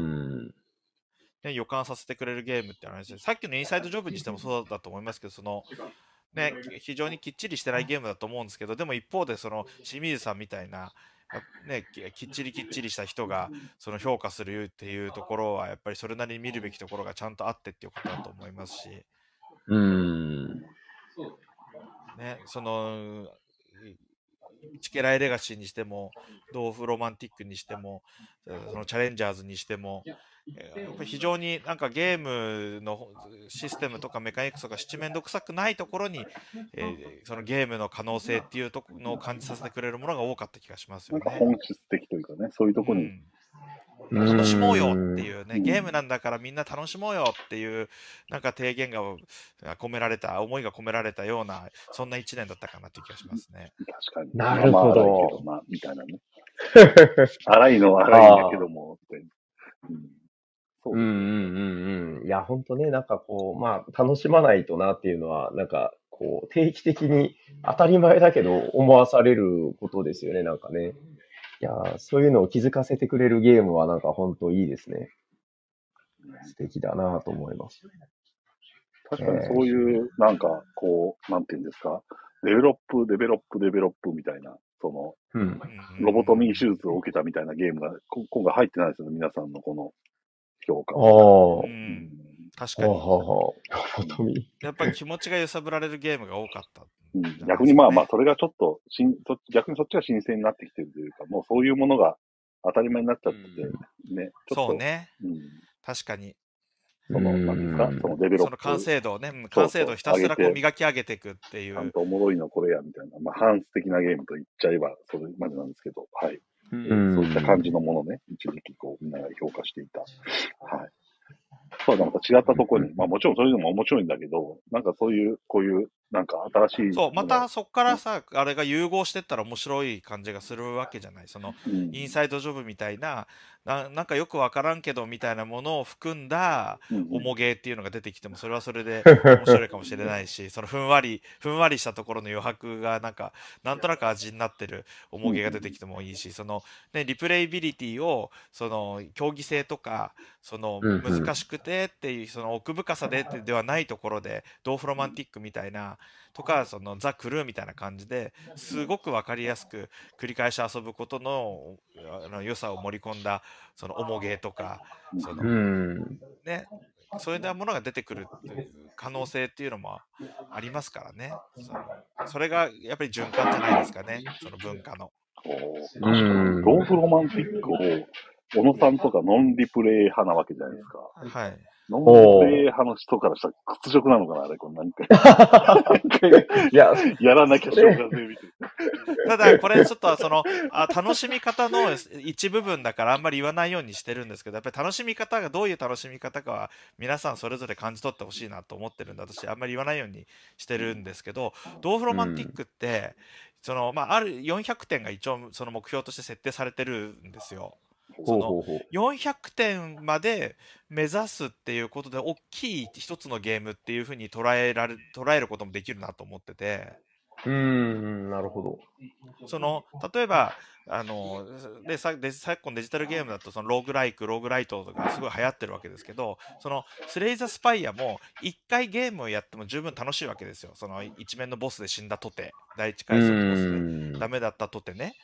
ね、予感させてくれるゲームって話でさっきのインサイドジョブにしてもそうだと思いますけどその、ね、非常にきっちりしてないゲームだと思うんですけどでも一方でその清水さんみたいな、ね、ききっちりきっちりした人がその評価するっていうところはやっぱりそれなりに見るべきところがちゃんとあってっていうことだと思いますし、うーん。ね、そのチケライレガシーにしても、ドーフロマンティックにしても、えーそのチャレンジャーズにしても、えーやっぱり非常になんかゲームのシステムとかメカニクスとか七面倒くさくないところに、えーそのゲームの可能性っていうとこのを感じさせてくれるものが多かった気がしますよね。なんか本質的というかね、そういうところに、うん楽しもうよってういうね、うんゲームなんだからみんな楽しもうよっていう、なんか提言が込められた、思いが込められたような、そんな一年だったかなという気がしますね。確かに。なるほどまあまあみたいなね。荒いのは荒いんだけども。そううんうんうんうん。いや、ほんとね、なんかこう、まあ、楽しまないとなっていうのは、なんか、こう、定期的に当たり前だけど思わされることですよね、なんかね。いやー、そういうのを気づかせてくれるゲームはなんかほんといいですね。素敵だなと思います。確かにそういう、なんか、こう、なんていうんですか、デベロップ、デベロップ、デベロップみたいな、その、うん。うんロボトミー手術を受けたみたいなゲームが、こ今回入ってないですよね、皆さんのこの評価ああ。う、うん。確かに。やっぱり気持ちが揺さぶられるゲームが多かった。うん。逆にまあまあ、それがちょっとしん、そ逆にそっちが新鮮になってきてるというか、もうそういうものが当たり前になっちゃってて、ね、ちょっと、そうね。うん、確かに。その、なんですか？うん、そのデベロップ、その完成度をね、完成度をひたすらこう磨き上げていくっていう。ちゃんとおもろいのこれや、みたいな、まあ、反ス的なゲームと言っちゃえば、それまでなんですけど、はい。うん。そういった感じのものね、一時期こう、みんなが評価していた。はい。そうなんか違ったところに、まあもちろんそれでも面白いんだけど、なんかそういう、こういう、なんか新しい。そう、また、そこからさ、あれが融合してったら面白い感じがするわけじゃない。その、うん、インサイドジョブみたいな、ななんかよくわからんけどみたいなものを含んだうんうん重ゲーっていうのが出てきても、それはそれで 面白いかもしれないし、そのふんわり、ふんわりしたところの余白がなんか、なんとなく味になってる重ゲーが出てきてもいいし、その、ね、リプレイビリティを、その、競技性とか、その、難しくてっていう、その奥深さでではないところで、ドーフロマンティックみたいな、とか、そのザ・クルーみたいな感じですごくわかりやすく繰り返し遊ぶことのあの良さを盛り込んだその重ゲーとかその、うん。ねそういったものが出てくるっていう可能性っていうのもありますからねそのそれがやっぱり循環じゃないですかねその文化の。ローフロマンティックを、小野さんとかノンリプレイ派なわけじゃないですか。はい、ノンリプレイ派の人からしたら屈辱なのかな、あれ、これ何回。いや、やらなきゃしょうがねえみたいな。ただこれちょっとそのあ楽しみ方の一部分だからあんまり言わないようにしてるんですけどやっぱり楽しみ方がどういう楽しみ方かは皆さんそれぞれ感じ取ってほしいなと思ってるんで私あんまり言わないようにしてるんですけどドーフロマンティックって、そのまあ、ある400点が一応その目標として設定されてるんですよ。そのほうほうほう。400点まで目指すっていうことで大きい一つのゲームっていうふうに捉えられ捉えることもできるなと思ってて。うーん、なるほど。その例えばあのでさで昨今デジタルゲームだとそのローグライクローグライトとかすごい流行ってるわけですけどそのスレイザースパイアも1回ゲームをやっても十分楽しいわけですよその一面のボスで死んだとて第一う回戦のボスで。ダメだったとてね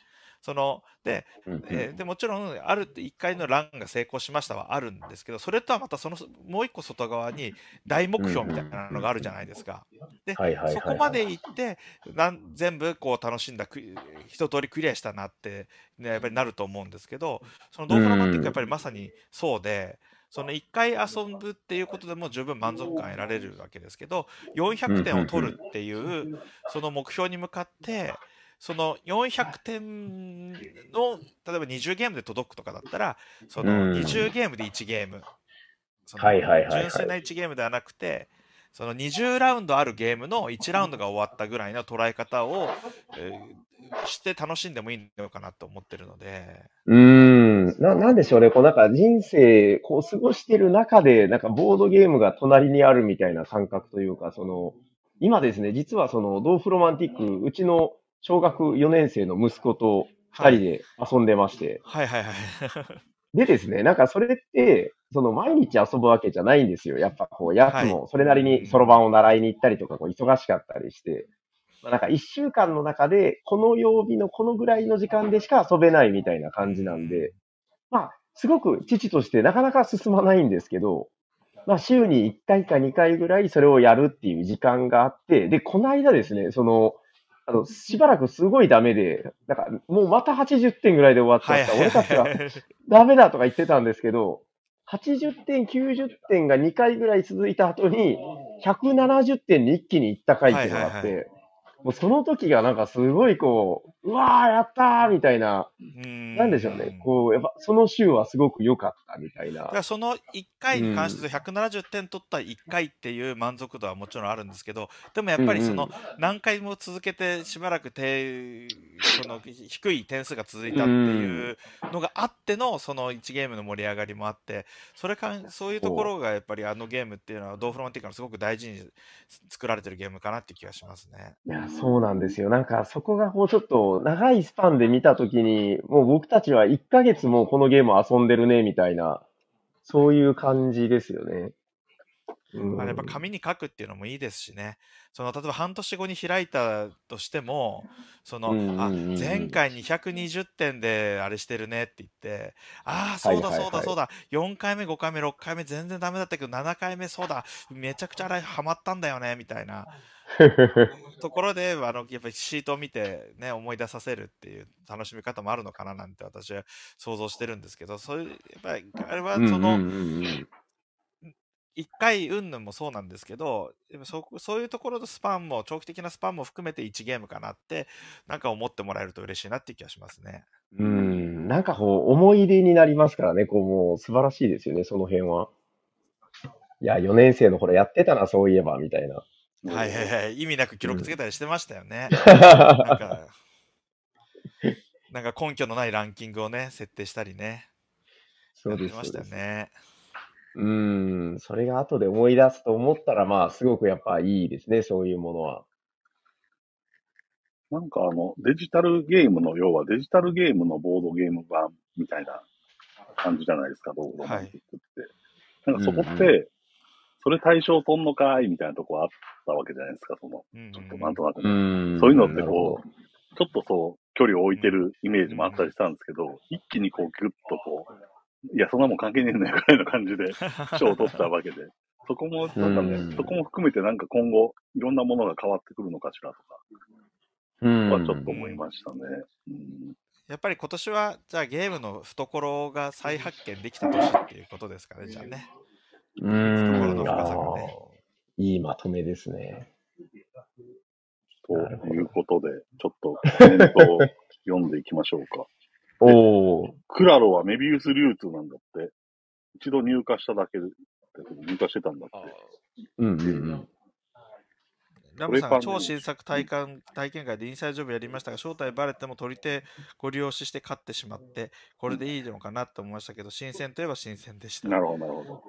そのでうんえーでもちろんある1回のランが成功しましたはあるんですけどそれとはまたそのもう一個外側に大目標みたいなのがあるじゃないですか。でそこまで行ってなん全部こう楽しんだく一通りクリアしたなって、ね、やっぱりなると思うんですけどそのドーフロマンティックはやっぱりまさにそうで。その1回遊ぶっていうことでも十分満足感得られるわけですけど400点を取るっていうその目標に向かってその400点の例えば20ゲームで届くとかだったらそのうん20ゲームで1ゲームはいはいはいはい純粋な1ゲームではなくてその20ラウンドあるゲームの1ラウンドが終わったぐらいの捉え方を、えーして楽しんでもいいのかなと思ってるので。うーん。な、なんでしょうね。こうなんか人生、こう過ごしてる中で、なんかボードゲームが隣にあるみたいな感覚というか、その、今ですね、実はその、ドーフロマンティック、うちの小学4年生の息子と2人で遊んでまして、はいはいはい。でですね、なんかそれって、その毎日遊ぶわけじゃないんですよ。やっぱこう、やつもそれなりにそろばんを習いに行ったりとか、こう忙しかったりして、まあなんか一週間の中で、この曜日のこのぐらいの時間でしか遊べないみたいな感じなんで、まあ、すごく父としてなかなか進まないんですけど、まあ週に1回か2回ぐらいそれをやるっていう時間があって、で、この間ですね、その、あの、しばらくすごいダメで、なんか、もうまた80点ぐらいで終わっちゃった。俺たちは ダメだとか言ってたんですけど、80点、90点が2回ぐらい続いた後に、170点に一気に行った回っていうのがあって、もうその時がなんかすごいこう、うわー、やったーみたいな、なんでしょうね。こう、やっぱその週はすごく良かったみたいなだか。らその1回に関して170点取った1回っていう満足度はもちろんあるんですけどでもやっぱりそのうん何回も続けてしばらく低その低い点数が続いたっていうのがあってのその1ゲームの盛り上がりもあってそれかそういうところがやっぱりあのゲームっていうのはドーフロマンティックのすごく大事に作られてるゲームかなっていう気がしますね。いや、そうなんですよ。なんか、そこがこう、ちょっと、長いスパンで見たときに、もう僕たちは1ヶ月もこのゲームを遊んでるね、みたいな、そういう感じですよね。うん。まあ、やっぱ紙に書くっていうのもいいですしね、その例えば半年後に開いたとしても、その、うんうんあ前回220点であれしてるねって言って、ああ、そうだそうだそうだ、4回目、5回目、6回目、全然ダメだったけど、7回目、そうだ、めちゃくちゃあれハマったんだよねみたいな ところで、あのやっぱりシートを見て、ね、思い出させるっていう楽しみ方もあるのかななんて私は想像してるんですけど、そういう、やっぱりあれはその、うんうんうんもそうなん。ですけど、そそういうところのスパンも、長期的なスパンも含めて1ゲームかなって、なん。か思ってもらえると嬉しいなっていう気がしますね。うん、なん。かこう、思い出になりますからね、こう、もう素晴らしいですよね、その辺は。いや、4年生の頃やってたな、そういえば、みたいな。はいはいはい。意味なく記録つけたりしてましたよね。なんか、なんか根拠のないランキングをね、設定したりね。そうです。ましたよね。うん、それが後で思い出すと思ったら、まあ、すごくやっぱいいですね、そういうものは。なんかあの、デジタルゲームの、要はデジタルゲームのボードゲーム版みたいな感じじゃないですか、ドーロマンティックって。なんかそこっうんて、それ対象とんのかいみたいなとこあったわけじゃないですか、その、うんちょっとなんとなくね、ん。そういうのってこう、ちょっとそう、距離を置いてるイメージもあったりしたんですけど、一気にこう、ギュッとこう、いや、そんなもん関係ねえんだよぐらいの感じで 賞を取ったわけで、そこも、なんかうん。ね、そこも含めてなんか今後、いろんなものが変わってくるのかしらとか、どうん。はちょっと思いましたね。うん。やっぱり今年は、じゃあゲームの懐が再発見できた年っていうことですかね、じゃあね。うん、深さがねあーいいまとめですね。ということで、ちょっとコメントを読んでいきましょうか。おお、クラロはメビウス流通なんだって。一度入荷しただけで、入荷してたんだって。うんうんうん。ラムさん超新作体感体験会でインサイドジョブやりましたが、正体バレても取り手ご利用しして勝ってしまって、これでいいのかなと思いましたけど、新鮮といえば新鮮でした。なるほど、なるほど。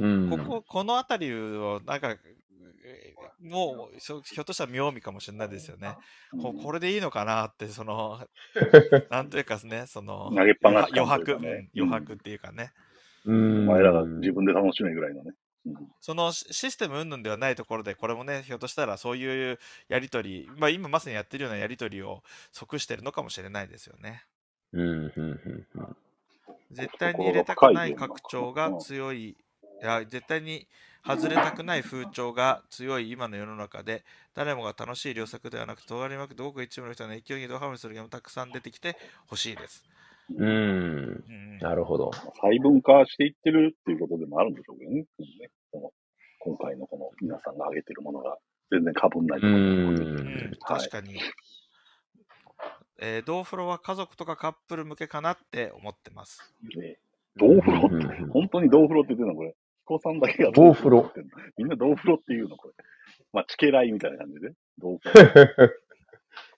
うん、ここ、この辺りを、なんか、えーもう、ひょっとしたら妙味かもしれないですよね。ここれでいいのかなって、その、なんというかね、その、投げっぱなし余白、余白っていうかね。うん。お前らが自分で楽しめぐらいのね。うんそのシシステム云々ではないところで、これもね、ひょっとしたらそういうやりとり、まあ今まさにやってるようなやりとりを即してるのかもしれないですよね。うん、うん、うん、うん。絶対に入れたくない拡張が強い、いや、絶対に外れたくない風潮が強い今の世の中で、誰もが楽しい良作ではなく、尖りまくってごく一部の人の勢いにドハマりするゲームたくさん出てきてほしいです。うん、うん、なるほど。細分化していってるっていうことでもあるんでしょうけどね。この今回のこの皆さんが挙げてるものが全然被んないところうんうん、確かに。えー、ドーフロは家族とかカップル向けかなって思ってます。ねドーフロって、本当にドーフロって言ってるのこれ。彦さんだけがドーフロみんなドーフロって言うのこれ。まあ、チケライみたいな感じで。ドーフロ。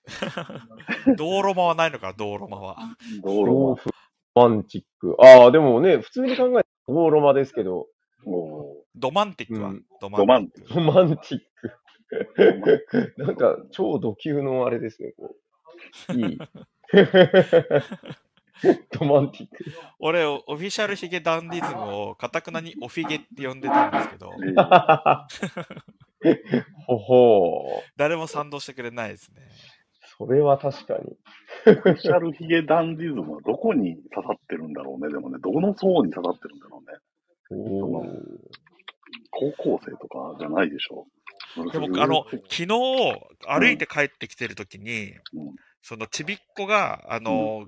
道路間はないのかな、道路間は。道路は。ローフマンチック。ああ、でもね、普通に考えたらドーロマですけど、おドマンティックは、うんドドマンティック。ロマンチック。なんか、超ド級のあれですね、こう。いい。ロマンティック。俺、オフィシャルヒゲダンディズムをかたくなにオフィゲって呼んでたんですけど、えーほほう。誰も賛同してくれないですね。それは確かに。オフィシャルヒゲダンディズムはどこに刺さってるんだろうね。でもね、どの層に刺さってるんだろうね。高校生とかじゃないでしょで僕、あの、昨日、歩いて帰ってきてるときに、うんそのちびっ子が、あの、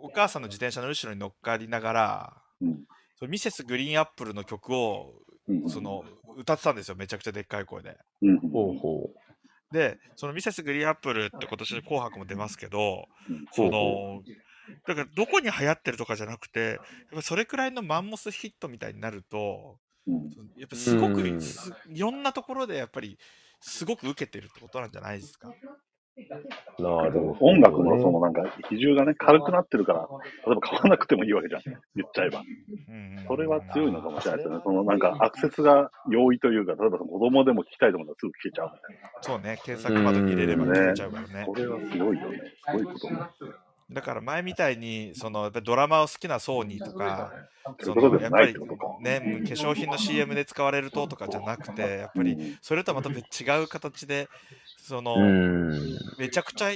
お母さんの自転車の後ろに乗っかりながら、うん。そのミセスグリーンアップルの曲を、うんその、歌ってたんですよ。めちゃくちゃでっかい声で。うんほうほで、そのミセスグリーンアップルって今年の紅白も出ますけど、うん。その、だからどこに流行ってるとかじゃなくて、やっぱそれくらいのマンモスヒットみたいになると、うん。やっぱすごくうん。すいろんなところでやっぱりすごく受けてるってことなんじゃないですか？う。なるほど、ね。音楽のそのなんか比重がね、軽くなってるから、例えば買わなくてもいいわけじゃん。言っちゃえば。それは強いのかもしれないですよね。そのなんかアクセスが容易というか、例えば子供でも聞きたいと思ったらすぐ聞けちゃうみたいそうね、検索窓に入れればうん聞けちゃうからねな。。これはすごいよね。すごいことね。だから前みたいに、そのやっぱりドラマを好きなソーニーとか、そういうことでもないってことか。ね、化粧品の CM で使われるととかじゃなくて、やっぱりうんそれとはまた別違う形で、その、うん。めちゃくちゃ、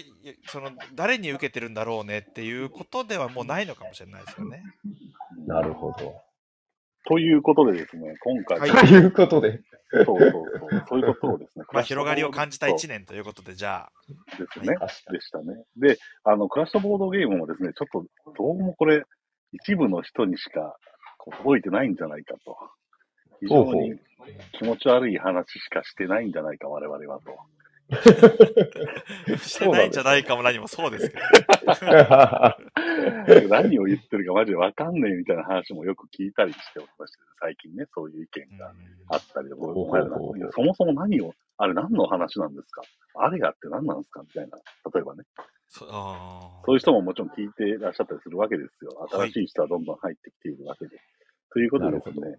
その、誰に受けてるんだろうねっていうことではもうないのかもしれないですよね。なるほど。ということでですね、今回、はいということで。そうそうそう、そういうことをですね、まあ、広がりを感じた1年年ということで、じゃあ、ですね。でしたね。で、あの、クラッシュボードゲームもですね、ちょっと、どうもこれ、一部の人にしかこう届いてないんじゃないかと。非常に気持ち悪い話しかしてないんじゃないか、我々はと。してないんじゃないかも何もそうですけど。何を言ってるかマジでわかんねえみたいな話もよく聞いたりしておりまして、最近ね、そういう意見があったりで、これお前らなんかそもそも何を、あれ何の話なんですか？あれがって何なんですか？みたいな、例えばね。そあそういう人ももちろん聞いていらっしゃったりするわけですよ。はい新しい人はどんどん入ってきているわけで。ということでですなね、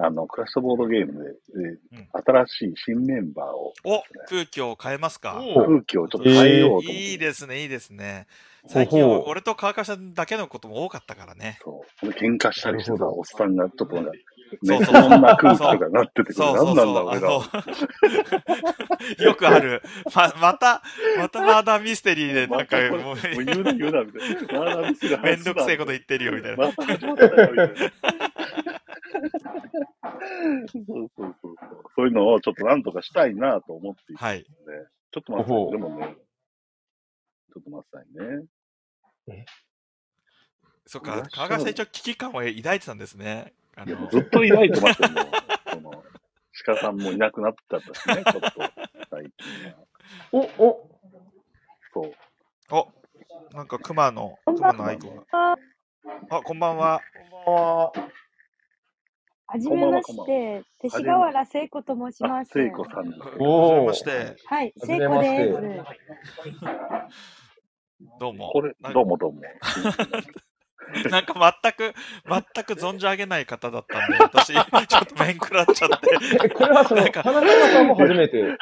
あの、クラッシュボードゲームで、えーうん新しい新メンバーを、ーお空気を変えますか？お空気をちょっと変えようと思って、いいですね、いいですね。最近ほうほう俺と川上さんだけのことも多かったからね。そう。喧嘩したりしてさ、なるほどおっさんがちょっとなんか、ね、そうそうそんな空気とかなってて、これそうそう何なんだ、そう。よくある。ま、また、またマーダーミステリーでなんかもう、もう言うな言うな、みたいな。めんどくせえこと言ってるよ、みたいな。また始まったよ、みたいな。そうそうそうそう。そういうのをちょっとなんとかしたいなと思っていて、はい。ちょっと待ってでもね、ちょっと待ってくださいね。そっか、川上さん一応危機感を抱いてたんですね。あいや、ものうずっと抱いてますよ。その、鹿さんもいなくなっちゃったしね、ちょっと、最近は。お、お、そう。お、なんか熊の、熊のアイコンが。あ、こんばんは。こんばんは。はじめまして、勅使河原聖子と申しあま、す。聖子さんです。はおーじめまして。はい、聖子です。どうも。これどうもどうも。なんか全く、全く存じ上げない方だったんで、私、ちょっと面食らっちゃって。え、これはその、なんかさんも初めて。なん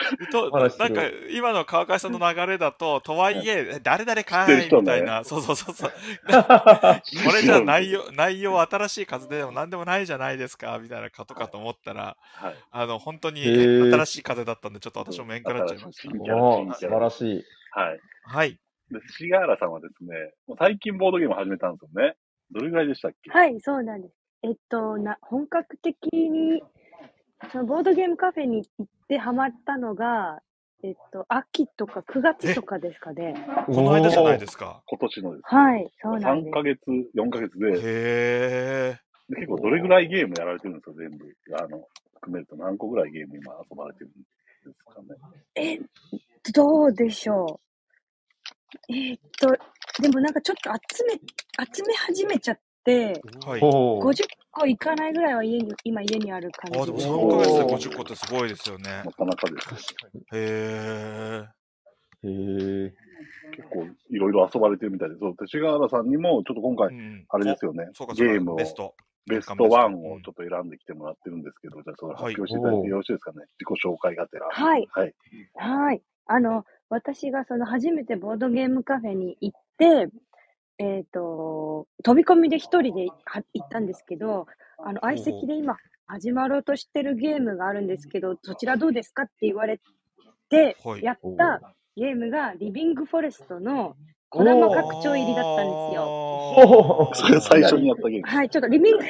か、今の川上さんの流れだと、とはいえ、え誰々かい知ってる人ねみたいな、そうそうそうそう。これじゃ内容、内容新しい風でも何でもないじゃないですか、みたいなことかと思ったら、はい。あの、本当に新しい風だったんで、ちょっと私も面食らっちゃいまし新キャラ、おー素。晴らしい。はい。た。はい。で、シガーラさんはですね、最近ボードゲーム始めたんですよね。どれぐらいでしたっけ？はい、そうなんです。えっと、な、本格的に、そのボードゲームカフェに行ってハマったのが、えっと、秋とか9月とかですかね。この間じゃないですすか。今年のです。はい、そうなん3ですヶ。月、4ヶ月で、でへ結構どれぐらいゲームやられてるんですか、全部。あの、含めると何個ぐらいゲーム今遊ばれてるんですかね？え、どうでしょう。えっと、でもなんかちょっと集め、集め始めちゃって、ー。はい。おー50個いかないぐらいは家に、今家にある感あ、でもじです。3ヶ月で50個ってすごいですよねな。かなかです。へー。に。へえ。結構いろいろ遊ばれてるみたいで、そう、勅使河原さんにも、ちょっと今回、うんあれですよねうか、そうかゲームを、ベスト。ベストワンをちょっと選んできてもらってるんですけど、じゃあそれ発表していただいてよろしいですかね。自己紹介がてら。はい。はい。はい。あの、私がその初めてボードゲームカフェに行って、えっ、と、飛び込みで一人では行ったんですけど、あの、相席で今始まろうとしてるゲームがあるんですけど、そちらどうですかって言われてはい、やったゲームがリビングフォレストの小玉拡張入りだったんですよ。それ最初にやったゲーム。はい、ちょっとリビング、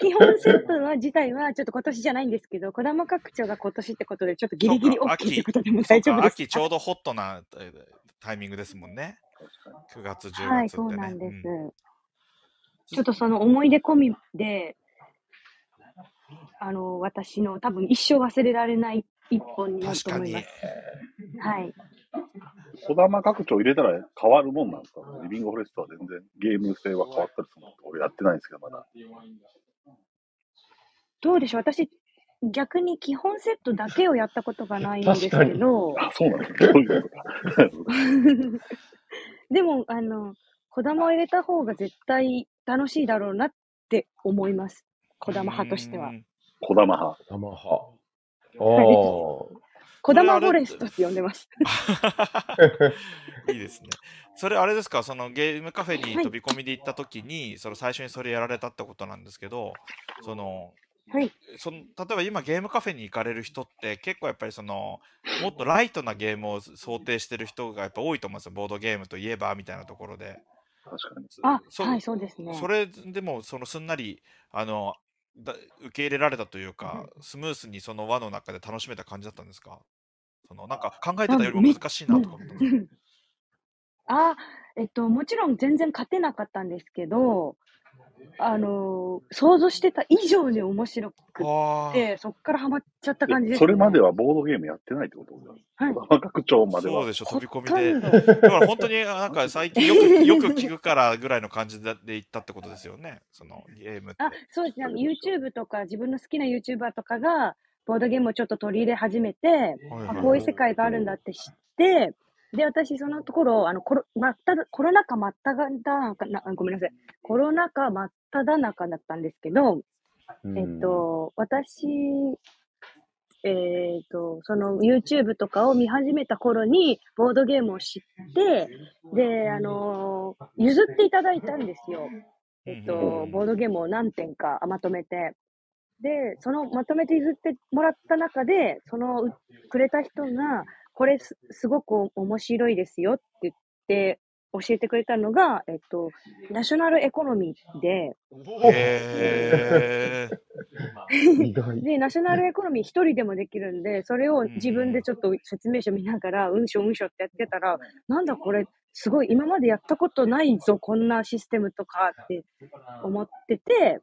基本セットは自体はちょっと今年じゃないんですけど、児玉拡張が今年ってことで、ちょっとギリギリ OK という秋ことでも大丈夫です秋ちょうどホットなえータイミングですもんね。9月、10月ってね。はい、そうなんです。うんちょっとその思い出込みで、あの、私の多分一生忘れられない一本になる確かにと思います。。はい。児玉拡張入れたら変わるもんなんですか？リビングフォレストは全然ゲーム性は変わったりするの？俺やってないんですけど、まだ。どうでしょう？私、逆に基本セットだけをやったことがないんですけど、あ、そうなんですね。そういうこ。でも、あの、子玉を入れた方が絶対楽しいだろうなって思います。子玉派としてはう。ん児玉派。生派。ああ。子玉フォレストって呼んでます。いいですね。それあれですか、そのゲームカフェに飛び込みで行った時に、その最初にそれやられたってことなんですけど、その、はい。その例えば今ゲームカフェに行かれる人って結構やっぱりそのもっとライトなゲームを想定してる人がやっぱ多いと思うんですよボードゲームといえばみたいなところで確かに。あ、そはい、そうですね。それでもそのすんなりあのだ受け入れられたというかスムースにその輪の中で楽しめた感じだったんですか？そのなんか考えてたよりも難しいなとか思ったんですよ あ、えっと、もちろん全然勝てなかったんですけど、あのー想像してた以上に面白くあて、そっからハマっちゃった感じえです、それまではボードゲームやってないってことはい。児玉拡張までは。そうで。しょ飛び込みで。だから本当になんか最近よく よく聞くからぐらいの感じでで行ったってことですよね。そのゲームって。あ、そうです。ね。あの YouTube とか、自分の好きな YouTuber とかが、ボードゲームをちょっと取り入れ始めて、はいあはいこういう世界があるんだって知って、で、私、そのところ、あの、コロ、まっただ、コロナ禍真っ只中な、ごめんなさい。コロナ禍真っ只中だったんですけど、えっと、私、えっと、その YouTube とかを見始めた頃に、ボードゲームを知って、で、あの譲っていただいたんですよ。えっと、ボードゲームを何点かまとめて。で、そのまとめて譲ってもらった中で、そのうくれた人が、これすすごく面白いですよって言って教えてくれたのが、えっと、ナショナルエコノミーで、へー。で、ナショナルエコノミー一人でもできるんで、それを自分でちょっと説明書見ながら、うんしょうんしょってやってたら、なんだこれ、すごい今までやったことないぞ、こんなシステムとかって思ってて、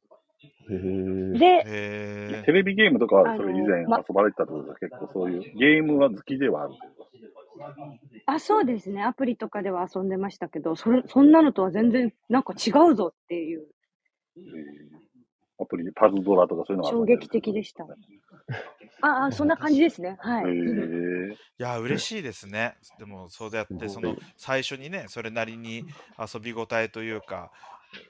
で、へテレビゲームとかそれ以前遊まばれてたってことですか結構そういうゲームは好きではある。あ、そうですね。アプリとかでは遊んでましたけど、それ、そんなのとは全然なんか違うぞっていう、えーアプリ、パズドラとかそういうのは衝撃的でした。ああ、そんな感じですね。はい。いや嬉しいですね。でもそうやってその最初にねそれなりに遊び応えというか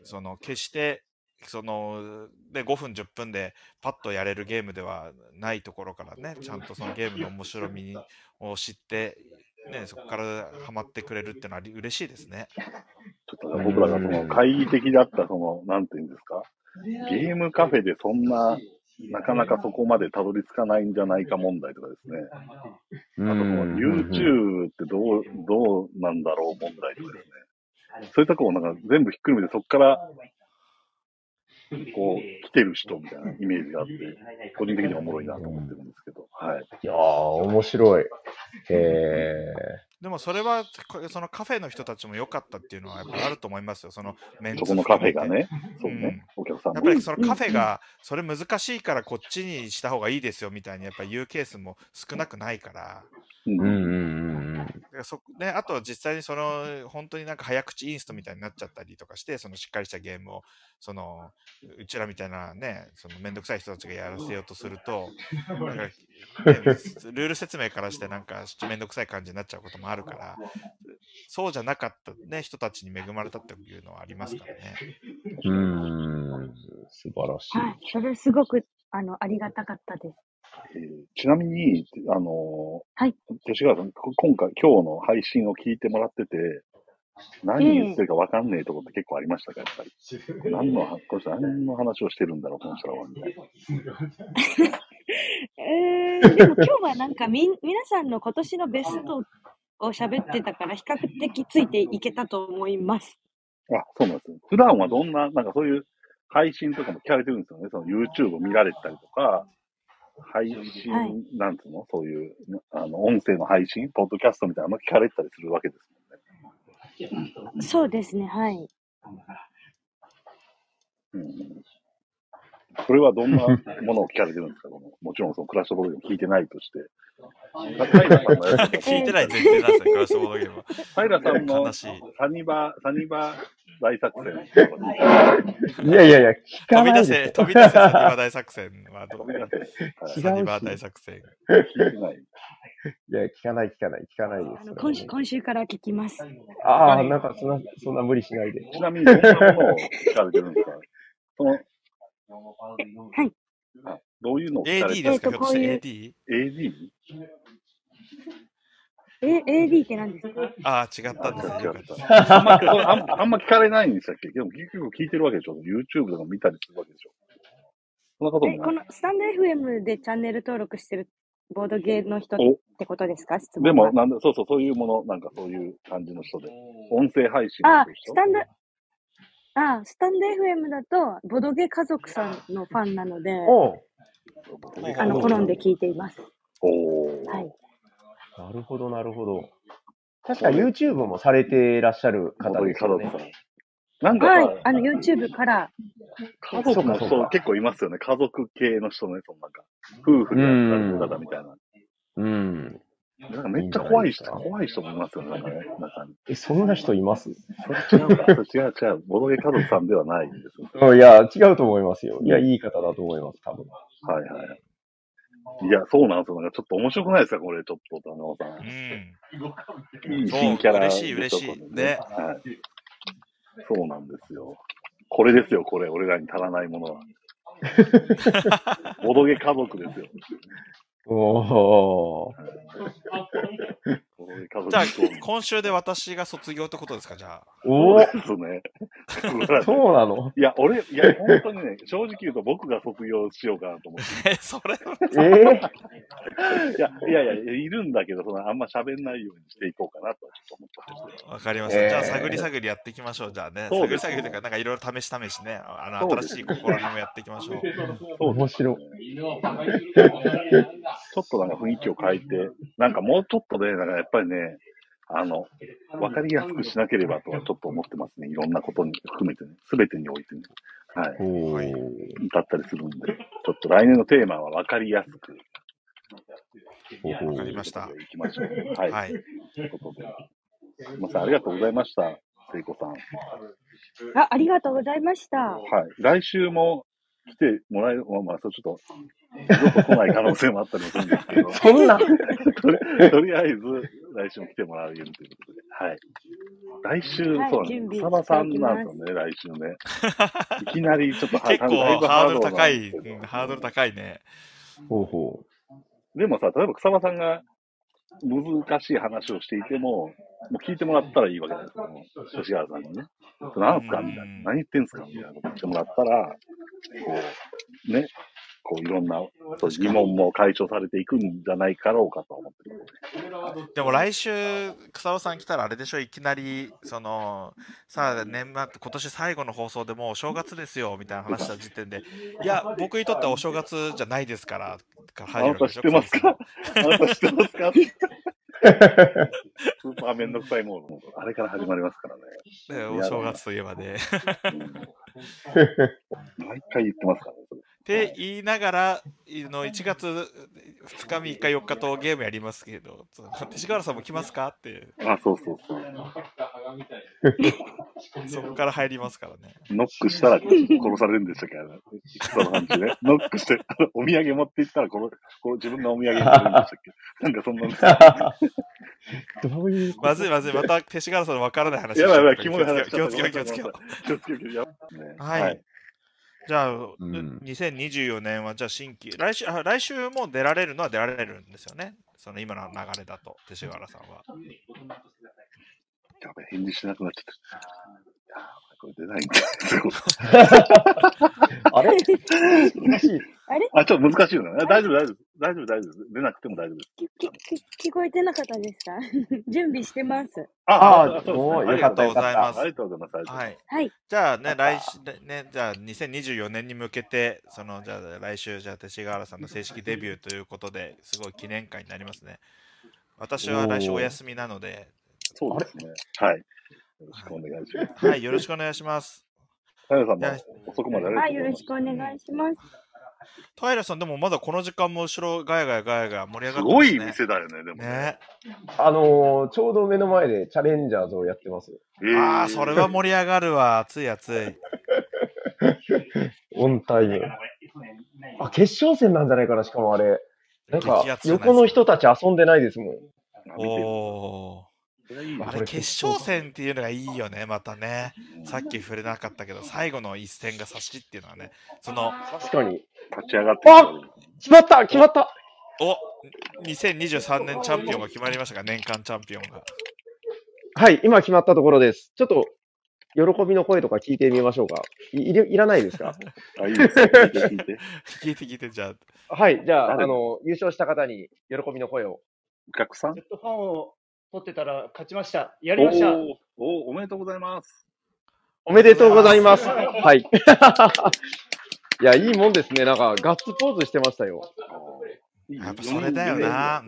その決してそので5分10分でパッとやれるゲームではないところからねちゃんとそのゲームの面白みを知って、ね、そこからハマってくれるっていうのは嬉しいですね。ちょっと僕らがその懐疑的だった、その、なんていうんですか、ゲームカフェでそんな、なかなかそこまでたどり着かないんじゃないか問題とかですね。あとその、YouTube ってどう、どうなんだろう問題とかですね。そういうとこをなんか全部ひっくるめて、そこから、こう、来てる人みたいなイメージがあって、個人的にはおもろいなと思ってるんですけど、はい。いやー、面白い。へえ。でもそれはこそのカフェの人たちも良かったっていうのはやっぱあると思いますよ。そのメンツそこのカフェがね、そうね、お客さんもやっぱりそのカフェがそれ難しいからこっちにした方がいいですよみたいにやっぱり言うケースも少なくないから。うんうんうんうんそね、あと実際にその本当になんか早口インストみたいになっちゃったりとかしてそのしっかりしたゲームをそのうちらみたいなねそのめんどくさい人たちがやらせようとすると なんか、ね、ルール説明からしてなんかめんどくさい感じになっちゃうこともあるからそうじゃなかった、ね、人たちに恵まれたっていうのはありますからね。うーん、素晴らしい。はい。それすごく、あの、ありがたかったです。えーちなみに、あのはい。勅使川さん、こ今回、今日の配信を聞いてもらってて、何言ってるか分かんねえとこって結構ありましたか、やっぱり。何の、この人何の話をしてるんだろう、この人らは、みたいな。えー、でも今日はなんかみん、皆さんの今年のベストを喋ってたから、比較的ついていけたと思います。あ、そうなんですね。普段はどんな、なんかそういう、配信とかも聞かれてるんですよね。その YouTube を見られたりとか、配信、はいなんつうの？そういう、あの、音声の配信、ポッドキャストみたいなのも聞かれたりするわけですもんね。そうですね、はい。うんそれはどんなものを聞かれてるんですか？この もちろんそのクラッシュボールゲーム聞いてないとして。聞いてない前提なんですね、クラッシュボードゲームは。平さんの悲しい。サニバ、サニバ大作戦いやいやいや、聞かないで飛び出せ、す飛び出せサニバ大作戦はどうサニバ大作戦。聞いてない。いや、聞かない、聞かない、聞かないですあの。今週、今週から聞きます。ああ、なんかそんな、そんな無理しないで。ちなみにどんなものを聞かれてるんですか？その、はい。あどういうのを聞かれ AD てですか、えひょっとしてこういう AD? って何ですか？ああ、違ったんですね。よかった。あんまあんあんま聞かれないんでしたっけ？でも結局聞いてるわけでしょ ?YouTube とか見たりするわけでしょ？そんなことえ、もない。このスタンド FM でチャンネル登録してるボードゲーの人っおてことですか？質問ではも、なんで、そうそう、そういうもの、なんかそういう感じの人で。音声配信あの人スタンド、あスタンド FM だと、ボドゲ家族さんのファンなので、おうあの、好んで聞いています。おーはい。なるほど、なるほど。確か YouTube もされていらっしゃる方ですよね家族さ。ん。なんかさ、はい。あの、YouTube から、家族のそうかそうか人結構いますよね。家族系の人ね、そのなんか、夫婦でやった方みたいな。うん。なんかめっちゃ怖い人、いい怖い人もいますよね、なんかね。中に。え、そんな人います？違うか、違う違う。ボドゲ家族さんではないです。うんいや、違うと思いますよ。いや、いい方だと思います、多分。はいはい。いや、そうなんですよ。なんかちょっと面白くないですかこれ、ちょっと、田中さ。うんん。いい新キャラそう嬉しいで嬉しいちょっとねはい。そうなんですよ。これですよ、これ。俺らに足らないものは。ボドゲ家族ですよ。おー。ボドゲ家族じゃあそう、今週で私が卒業ってことですか、じゃあ。おーですね。そうなの？いや、俺、いや、本当にね、正直言うと僕が卒業しようかなと思って。え、それえいや、いやいや、いるんだけど、そのあんま喋んないようにしていこうかなとちょっと思ってまして。わかりました。えーじゃあ、探り探りやっていきましょう。じゃあね。探り探りというか、なんかいろいろ試し試しね。あの、新しい試みもやっていきましょう。そう面白い。ちょっとなんか雰囲気を変えて、なんかもうちょっとね、なんかやっぱりね、あの、わかりやすくしなければとはちょっと思ってますね。いろんなことに含めてね。すべてにおいてね。はい。だったりするんで、ちょっと来年のテーマはわかりやすく。わかりましたといきましょう。はい。はい。ということで。すみません、ありがとうございました。聖子さん。あ、ありがとうございました。はい。来週も来てもらえる、まあまあ、そうちょっと、二度と来ない可能性もあったりもするんですけど、そんな、とりとりあえず、来週も来てもらえるということで。はい。来週、はいそうなんです。準備草場さんなんですよね、来週ね。いきなりちょっとは結構ハードル高い、ハードル高いね。ほうほでもさ、例えば草場さんが難しい話をしていても、もう聞いてもらったらいいわけですよ。吉川さんにね。なんすかみたいな。うん何言ってんすかみたいなこと言ってもらったら、こう、ね、こういろんなそう疑問も解消されていくんじゃないかろうかと思ってる。でも来週、草尾さん来たらあれでしょ、いきなり、その、さあ、年末、今年最後の放送でもうお正月ですよ、みたいな話した時点で、いや、僕にとってはお正月じゃないですから、からあ入るわけでしょなた知ってますかあなた知ってますか？スーパーめんどくさいモード。あれから始まりますからね。ねお正月といえばね。うん毎回言ってますからね。それって言いながら、の1月2日、3日、4日とゲームやりますけど、勅使川原さんも来ますか？って、あ、そうそうそう。そこから入りますからね。ノックしたら殺されるんでしたっけ？あのその感じね。ノックして、お土産持って行ったらこの、この自分のお土産にされるんでしたっけ？なんかそんな。どういうまずいまずい、また勅使川原さんの分からない話やばいやばい、気をつけよう、気をつけよう。気をつけよう。やばいねはいじゃあ、ん2024年はじゃあ新規、来週あ来週も出られるのは出られるんですよね？その今の流れだと、勅使川原さんは。やべえ、返事しなくなっちゃった。これ出ないんだ。あれ？忙しい。あれ？あ、ちょっと難しいよね。あ大丈夫、大丈夫。大丈夫、大丈夫。出なくても大丈夫です。ききき聞こえてなかったですか？準備してます。あそうですありがとうございます。ありがとうございます。はい。はい。じゃあね、来週、ね、じゃあ2024年に向けて、その、じゃあ来週、じゃあ勅使河原さんの正式デビューということで、すごい記念会になりますね。私は来週お休みなので、そうですね。はい。よろしくお願いします。はい、よろしくお願いします。平さんも遅くまでありがはい、とうございますよろし。くお願いします。平さん、でもまだこの時間も後ろガヤガヤガヤガヤ盛り上すがってますね。ごい店だよね、でもね。ね。あのーちょうど目の前でチャレンジャーズをやってます。えーああ、それは盛り上がるわ。熱い熱い。オンタイム。あ、決勝戦なんじゃないかな、しかもあれ。なんか横の人たち遊んでないですもん。おー。あれ、決勝戦っていうのがいいよね、またね。さっき触れなかったけど、最後の一戦が差しっていうのはね、その、確かに。立ち上がってあ決まった決まったお2023年チャンピオンが決まりましたが、年間チャンピオンが。はい、今決まったところです。ちょっと、喜びの声とか聞いてみましょうか。いいらないですか？あ、いいですね。聞いて聞いて。聞いて聞いて、じゃあ。はい、じゃあ、誰？あの、優勝した方に喜びの声を。お客さん？ジェットファンを取ってたら勝ちました。やりました。おーおーおめでとうございます。おめでとうございます。はい。いや、いいもんですね。なんか、ガッツポーズしてましたよ。やっぱそれだよな。う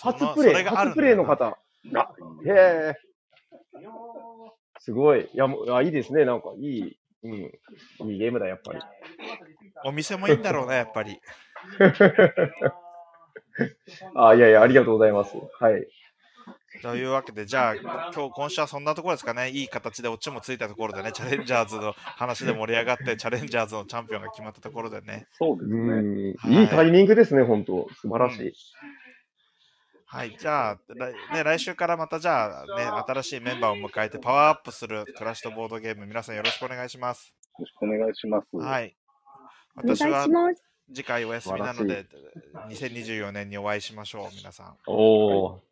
初プレイ、初プレイの方。あ、へえ。すごい。いや、もうあいいですね。なんか、いい、うん。いいゲームだ、やっぱり。お店もいいんだろうね、やっぱり。あ、いやいや、ありがとうございます。はい。というわけで、じゃあ、今日、今週はそんなところですかね。いい形でオチもついたところでね、チャレンジャーズの話で盛り上がって、チャレンジャーズのチャンピオンが決まったところでね。そうですね。うん。はいいいタイミングですね、本当素晴らしい。はい、じゃあ、来ね、来週からまたじゃあ、ね、新しいメンバーを迎えてパワーアップするクラッシュとボードゲーム、皆さんよろしくお願いします。よろしくお願いします。はい。私は。次回お休みなので、2024年にお会いしましょう、皆さん。おお。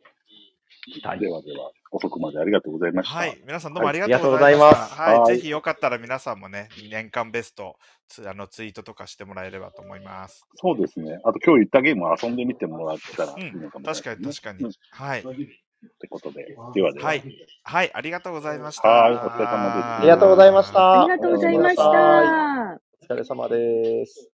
期待ではでは、遅くまでありがとうございました。はい、皆さんどうもありがとうございました。はいはい、はいぜひよかったら皆さんもね、年間ベストつあのツイートとかしてもらえればと思います。そうですね。あと今日言ったゲームを遊んでみてもらったらういいのかん、もしれ確かないですね、に確かに。はい。ってことで、ではでは。はい。はい、ありがとうございました。はいお疲れ様ですありがとうございました。ありがとうございましおた。疲れ様です。